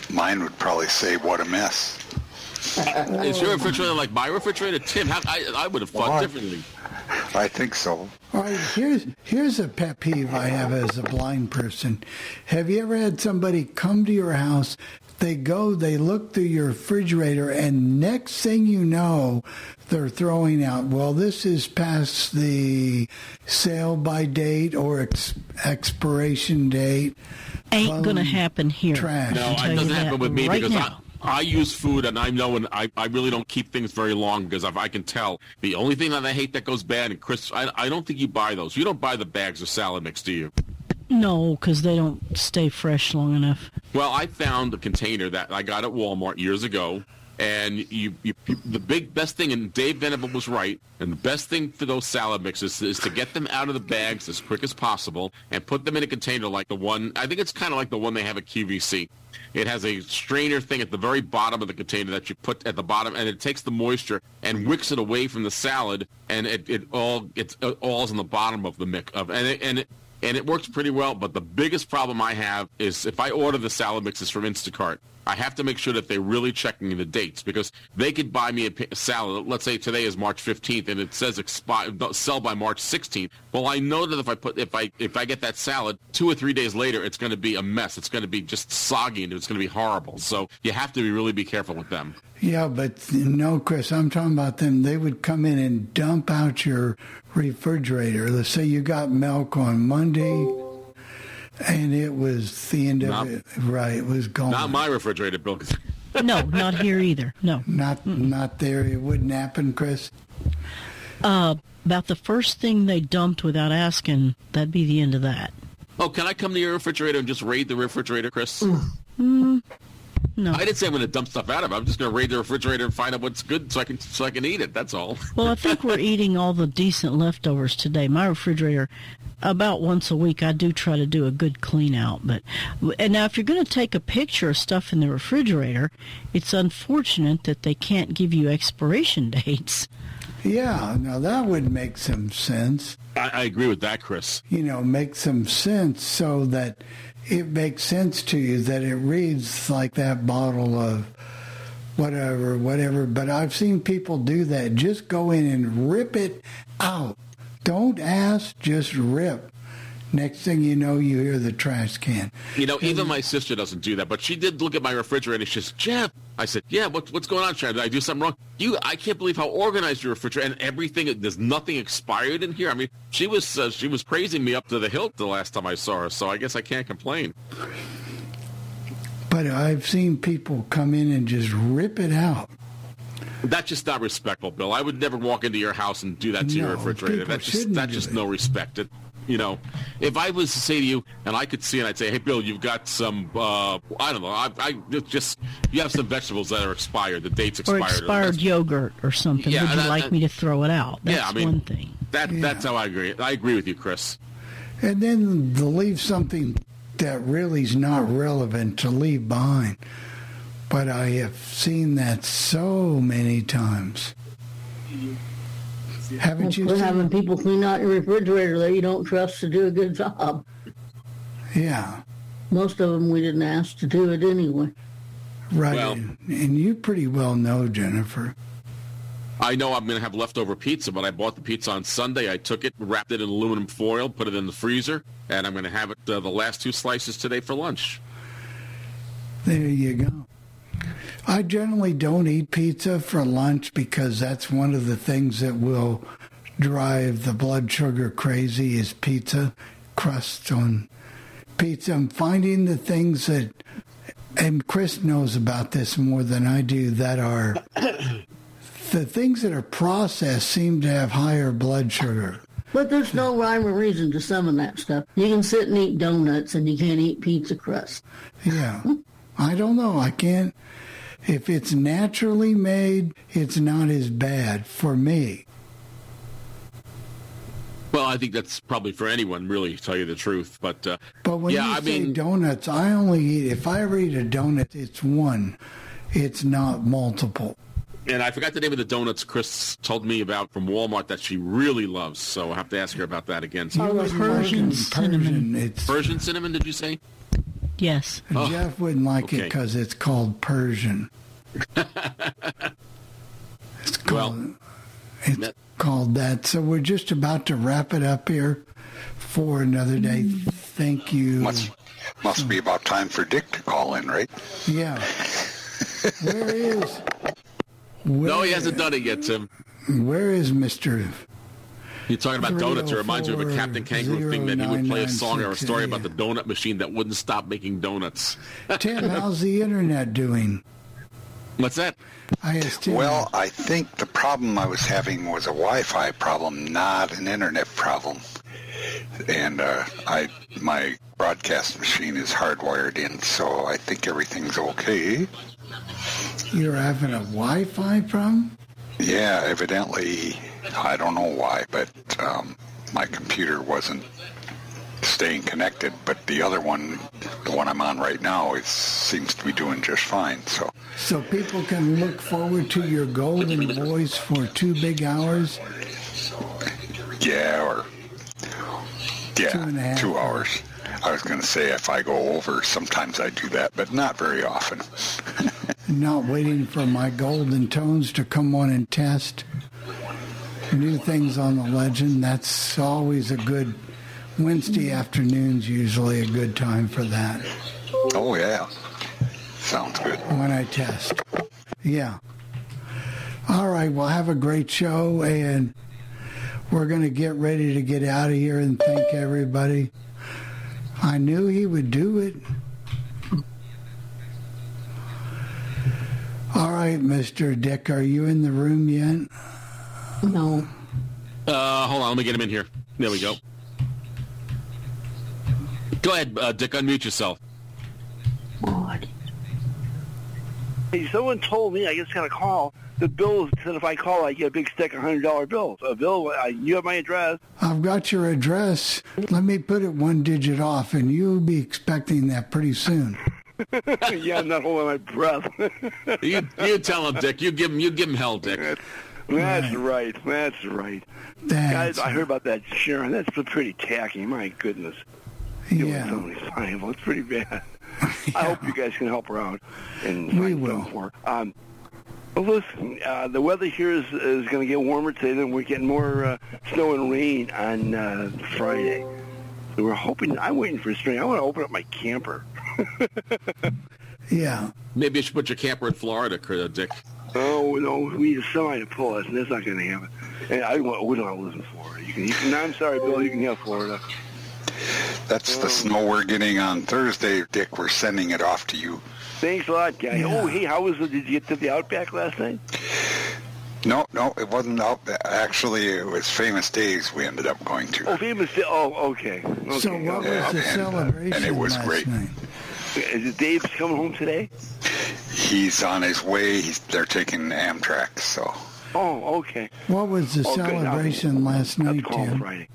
Speaker 5: Mine would probably say, "What a mess."
Speaker 4: Is your refrigerator like my refrigerator, Tim? How, I I would have thought
Speaker 5: Well,
Speaker 4: differently.
Speaker 5: I think so.
Speaker 3: All right, here's here's a pet peeve I have as a blind person. Have you ever had somebody come to your house? They go, they look through your refrigerator, and next thing you know, they're throwing out. Well, this is past the sale by date or ex- expiration date.
Speaker 2: Ain't gonna happen here.
Speaker 3: Trash.
Speaker 4: No,
Speaker 2: I'll
Speaker 4: it doesn't
Speaker 2: that
Speaker 4: happen with me
Speaker 2: right
Speaker 4: because
Speaker 2: now.
Speaker 4: I, I use food, and I know, and I, I really don't keep things very long because I've, I can tell. The only thing that I hate that goes bad, and Chris, I, I don't think you buy those. You don't buy the bags of salad mix, do you?
Speaker 2: No, because they don't stay fresh long enough.
Speaker 4: Well, I found a container that I got at Walmart years ago, and you, you, you the big best thing, and Dave Venable was right, and the best thing for those salad mixes is to get them out of the bags as quick as possible and put them in a container like the one. I think it's kind of like the one they have at QVC. It has a strainer thing at the very bottom of the container that you put at the bottom, and it takes the moisture and wicks it away from the salad, and it, it all it all's in the bottom of the mix of and it, and it, and it works pretty well. But the biggest problem I have is if I order the salad mixes from Instacart, I have to make sure that they're really checking the dates because they could buy me a salad. Let's say today is March 15th and it says expire sell by March 16th. Well, I know that if I put if I if I get that salad two or three days later, it's going to be a mess. It's going to be just soggy and it's going to be horrible. So you have to be really be careful with them.
Speaker 3: Yeah, but no, Chris, I'm talking about them. They would come in and dump out your refrigerator. Let's say you got milk on Monday and it was the end of
Speaker 4: Not-
Speaker 3: it. Right, it was gone.
Speaker 4: Not my refrigerator, Bill. [laughs]
Speaker 2: No, not here either. No.
Speaker 3: Not not there. It wouldn't happen, Chris.
Speaker 2: Uh, about the first thing they dumped without asking, that'd be the end of that.
Speaker 4: Oh, can I come to your refrigerator and just raid the refrigerator, Chris?
Speaker 2: Mm, no.
Speaker 4: I didn't say I'm going to dump stuff out of it. I'm just going to raid the refrigerator and find out what's good so I can so I can eat it. That's all.
Speaker 2: Well, I think we're [laughs] eating all the decent leftovers today. My refrigerator, about once a week, I do try to do a good clean out. But and now, if you're going to take a picture of stuff in the refrigerator, it's unfortunate that they can't give you expiration [laughs] dates.
Speaker 3: Yeah, now that would make some sense.
Speaker 4: I, I agree with that, Chris.
Speaker 3: You know, make some sense so that it makes sense to you that it reads like that bottle of whatever, whatever. But I've seen people do that. Just go in and rip it out. Don't ask, just rip. Next thing you know, you hear the trash can.
Speaker 4: You know, even my sister doesn't do that, but she did look at my refrigerator. She says, "Jeff," I said, "Yeah, what, what's going on, Sharon? Did I do something wrong?" You, I can't believe how organized your refrigerator and everything. There's nothing expired in here. I mean, she was uh, she was praising me up to the hilt the last time I saw her, so I guess I can't complain.
Speaker 3: But I've seen people come in and just rip it out.
Speaker 4: That's just not respectful, Bill. I would never walk into your house and do that to your refrigerator. That's just that's just
Speaker 3: it.
Speaker 4: no respect. It, you know, if I was to say to you and I could see and I'd say, "Hey, Bill, you've got some uh, I don't know, I, I just you have some vegetables that are expired. The date's expired,
Speaker 2: Or
Speaker 4: expired.
Speaker 2: expired yogurt or something.
Speaker 4: Yeah,
Speaker 2: Would you
Speaker 4: that-
Speaker 2: like
Speaker 4: that-
Speaker 2: me to throw it out? That's
Speaker 4: yeah, I mean,
Speaker 2: one thing.
Speaker 4: That that's how I agree. I agree with you, Chris.
Speaker 3: And then to leave something that really is not relevant to leave behind. But I have seen that so many times. Haven't you
Speaker 6: We're
Speaker 3: seen?
Speaker 6: having people clean out your refrigerator that you don't trust to do a good job.
Speaker 3: Yeah,
Speaker 6: Most of them we didn't ask to do it anyway.
Speaker 3: right.
Speaker 4: Well-
Speaker 3: and, and you pretty well know, Jennifer.
Speaker 4: I know I'm going to have leftover pizza, but I bought the pizza on Sunday. I took it, wrapped it in aluminum foil, put it in the freezer, and I'm going to have it uh, the last two slices today for lunch.
Speaker 3: There you go. I generally don't eat pizza for lunch because that's one of the things that will drive the blood sugar crazy is pizza, crust on pizza. I'm finding the things that, and Chris knows about this more than I do, that are [coughs] the things that are processed seem to have higher blood sugar.
Speaker 6: But there's no rhyme or reason to some of that stuff. You can sit and eat donuts and you can't eat pizza crust.
Speaker 3: Yeah. [laughs] I don't know. I can't. If it's naturally made, it's not as bad for me.
Speaker 4: Well, I think that's probably for anyone, really, to tell you the truth. But uh,
Speaker 3: But when
Speaker 4: yeah,
Speaker 3: you
Speaker 4: I
Speaker 3: say
Speaker 4: mean,
Speaker 3: donuts, I only eat, if I ever eat a donut, it's one. It's not multiple.
Speaker 4: and I forgot the name of the donuts Chris told me about from Walmart that she really loves. So I'll have to ask her about that again.
Speaker 3: You wouldn't like
Speaker 2: Persian cinnamon.
Speaker 3: It's,
Speaker 4: Persian cinnamon, did you say?
Speaker 2: Yes.
Speaker 4: Oh,
Speaker 3: Jeff wouldn't like it because it's called Persian. [laughs] it's called, it's called that. So we're just about to wrap it up here for another day. Thank you.
Speaker 5: Must must be about time for Dick to call in, right?
Speaker 3: Yeah. [laughs] Where is?
Speaker 4: no, he hasn't done it yet, Tim.
Speaker 3: Where is Mister?
Speaker 4: You're talking about donuts. It reminds me of a Captain Kangaroo thing that he would play a song or a story about the donut machine that wouldn't stop making donuts. [laughs]
Speaker 3: Tim, how's the internet doing?
Speaker 4: What's that?
Speaker 3: I asked Tim.
Speaker 5: Well, I think the problem I was having was a Wi-Fi problem, not an internet problem. And uh, I my broadcast machine is hardwired in, so I think everything's okay.
Speaker 3: You're having a Wi-Fi problem?
Speaker 5: Yeah, evidently, I don't know why, but um, my computer wasn't staying connected. But the other one, the one I'm on right now, it seems to be doing just fine. So
Speaker 3: So people can look forward to your golden voice for two big hours.
Speaker 5: yeah, or yeah,
Speaker 3: Two and a half.
Speaker 5: two hours. I was going to say if I go over, sometimes I do that, but not very often. [laughs]
Speaker 3: Not waiting for my golden tones to come on and test new things on the legend. That's always a good Wednesday afternoon's usually a good time for that
Speaker 5: Oh yeah, sounds good.
Speaker 3: when I test. Yeah. All right. Well, have a great show, and we're going to get ready to get out of here and thank everybody. I knew he would do it. All right, Mr. Dick, are you in the room yet?
Speaker 6: No.
Speaker 4: Uh, hold on, let me get him in here. There we go. Go ahead, uh, Dick. Unmute yourself.
Speaker 21: Hey, someone told me I just got a call. The bill said if I call, I get a big stack of hundred dollar bills. A Bill, uh, you have my address.
Speaker 3: I've got your address. Let me put it one digit off, and you'll be expecting that pretty soon. [laughs]
Speaker 21: yeah, I'm not holding my breath.
Speaker 4: You, you tell him, Dick. You give him. You give him hell, Dick. [laughs]
Speaker 21: That's right. That's right. Guys, I heard about that Sharon. That's pretty tacky. My goodness.
Speaker 3: Yeah.
Speaker 21: Somebody's valuable. It's pretty bad. [laughs] I hope you guys can help her out. And
Speaker 3: We will.
Speaker 21: For. Um, well, listen, uh, the weather here is, is going to get warmer today. Then we're getting more uh, snow and rain on uh, Friday. So we're hoping. I'm waiting for a spring. I want to open up my camper. [laughs]
Speaker 3: Yeah.
Speaker 4: Maybe you should put your camper in Florida, Dick.
Speaker 21: Oh no, we need somebody to pull us, and that's not going to happen. And I want, we don't want to lose in Florida. You can, you can, I'm sorry, Bill. You can have Florida.
Speaker 5: That's the snow we're getting on Thursday, Dick. We're sending it off to you.
Speaker 21: Thanks a lot, guy. Oh, hey, how was it? Did you get to the Outback last night?
Speaker 5: No, no, it wasn't out. Actually, it was Famous Dave's we ended up going to.
Speaker 21: Oh, famous. Day. Oh, okay. okay.
Speaker 3: So what was
Speaker 5: Yeah,
Speaker 3: the
Speaker 5: and, uh,
Speaker 3: celebration
Speaker 5: and it was
Speaker 3: last
Speaker 5: great.
Speaker 3: night?
Speaker 21: Is it Dave's coming home today?
Speaker 5: He's on his way. He's, they're taking Amtrak, so.
Speaker 21: Oh, okay.
Speaker 3: What was the
Speaker 21: Oh, good.
Speaker 3: celebration last night, Tim?
Speaker 21: Friday.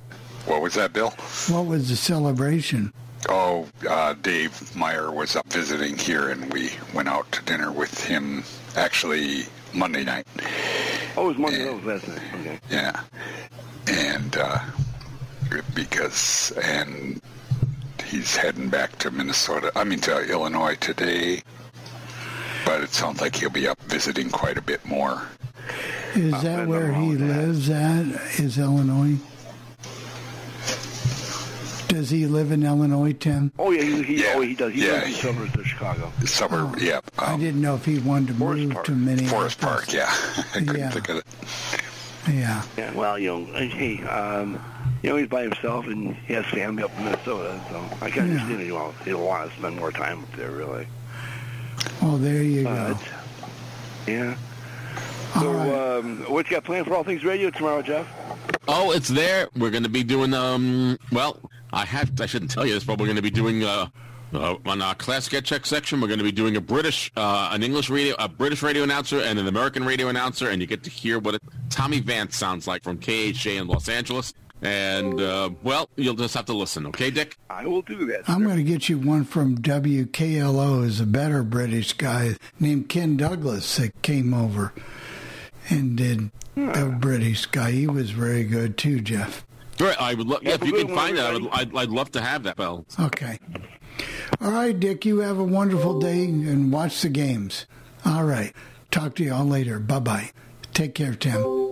Speaker 5: What was that, Bill?
Speaker 3: What was the celebration?
Speaker 5: Oh, uh, Dave Meyer was up visiting here, and we went out to dinner with him. Actually, Monday night.
Speaker 21: Oh, it was Monday. That was last night. Okay.
Speaker 5: Yeah, and uh, because and he's heading back to Minnesota. I mean to Illinois today. But it sounds like he'll be up visiting quite a bit more.
Speaker 3: Is
Speaker 5: Uh,
Speaker 3: that where he lives at? Is Illinois? Does he live in Illinois, Tim?
Speaker 21: Oh yeah, he, he oh he does. He
Speaker 5: Yeah,
Speaker 21: lives in
Speaker 5: he-
Speaker 21: suburbs of Chicago.
Speaker 5: Suburb, yeah.
Speaker 3: I didn't know if he wanted to move to Minneapolis.
Speaker 5: Forest Park, yeah. [laughs] I couldn't
Speaker 3: Yeah.
Speaker 5: think of it.
Speaker 3: Yeah.
Speaker 21: Yeah. Well, you know, hey, um, you know, he's by himself and he has family up in Minnesota, so I can
Speaker 3: Yeah.
Speaker 21: understand he'll want, he'll want to spend more time up there, really.
Speaker 3: Oh, there you
Speaker 21: But,
Speaker 3: go.
Speaker 21: yeah. So, um, what you got planned for All Things Radio tomorrow, Jeff?
Speaker 4: Oh, it's there. We're going to be doing. Um, well, I have. I shouldn't tell you this, but we're going to be doing. Uh, uh, on our classic Get Check section, we're going to be doing a British, uh, an English radio, a British radio announcer, and an American radio announcer, and you get to hear what it, Tommy Vance sounds like from KHJ in Los Angeles. And uh, well, you'll just have to listen, okay, Dick?
Speaker 21: I will do that.
Speaker 3: I'm going to get you one from WKLO, is a better British guy named Ken Douglas that came over and did the British guy. He was very good too, Jeff.
Speaker 4: Right, I would. love yeah,
Speaker 21: Yeah,
Speaker 4: if you can find that, I would. I'd, I'd love to have that, Bell.
Speaker 3: Okay. All right, Dick, you have a wonderful day and watch the games. All right. Talk to you all later. Bye bye. Take care, Tim.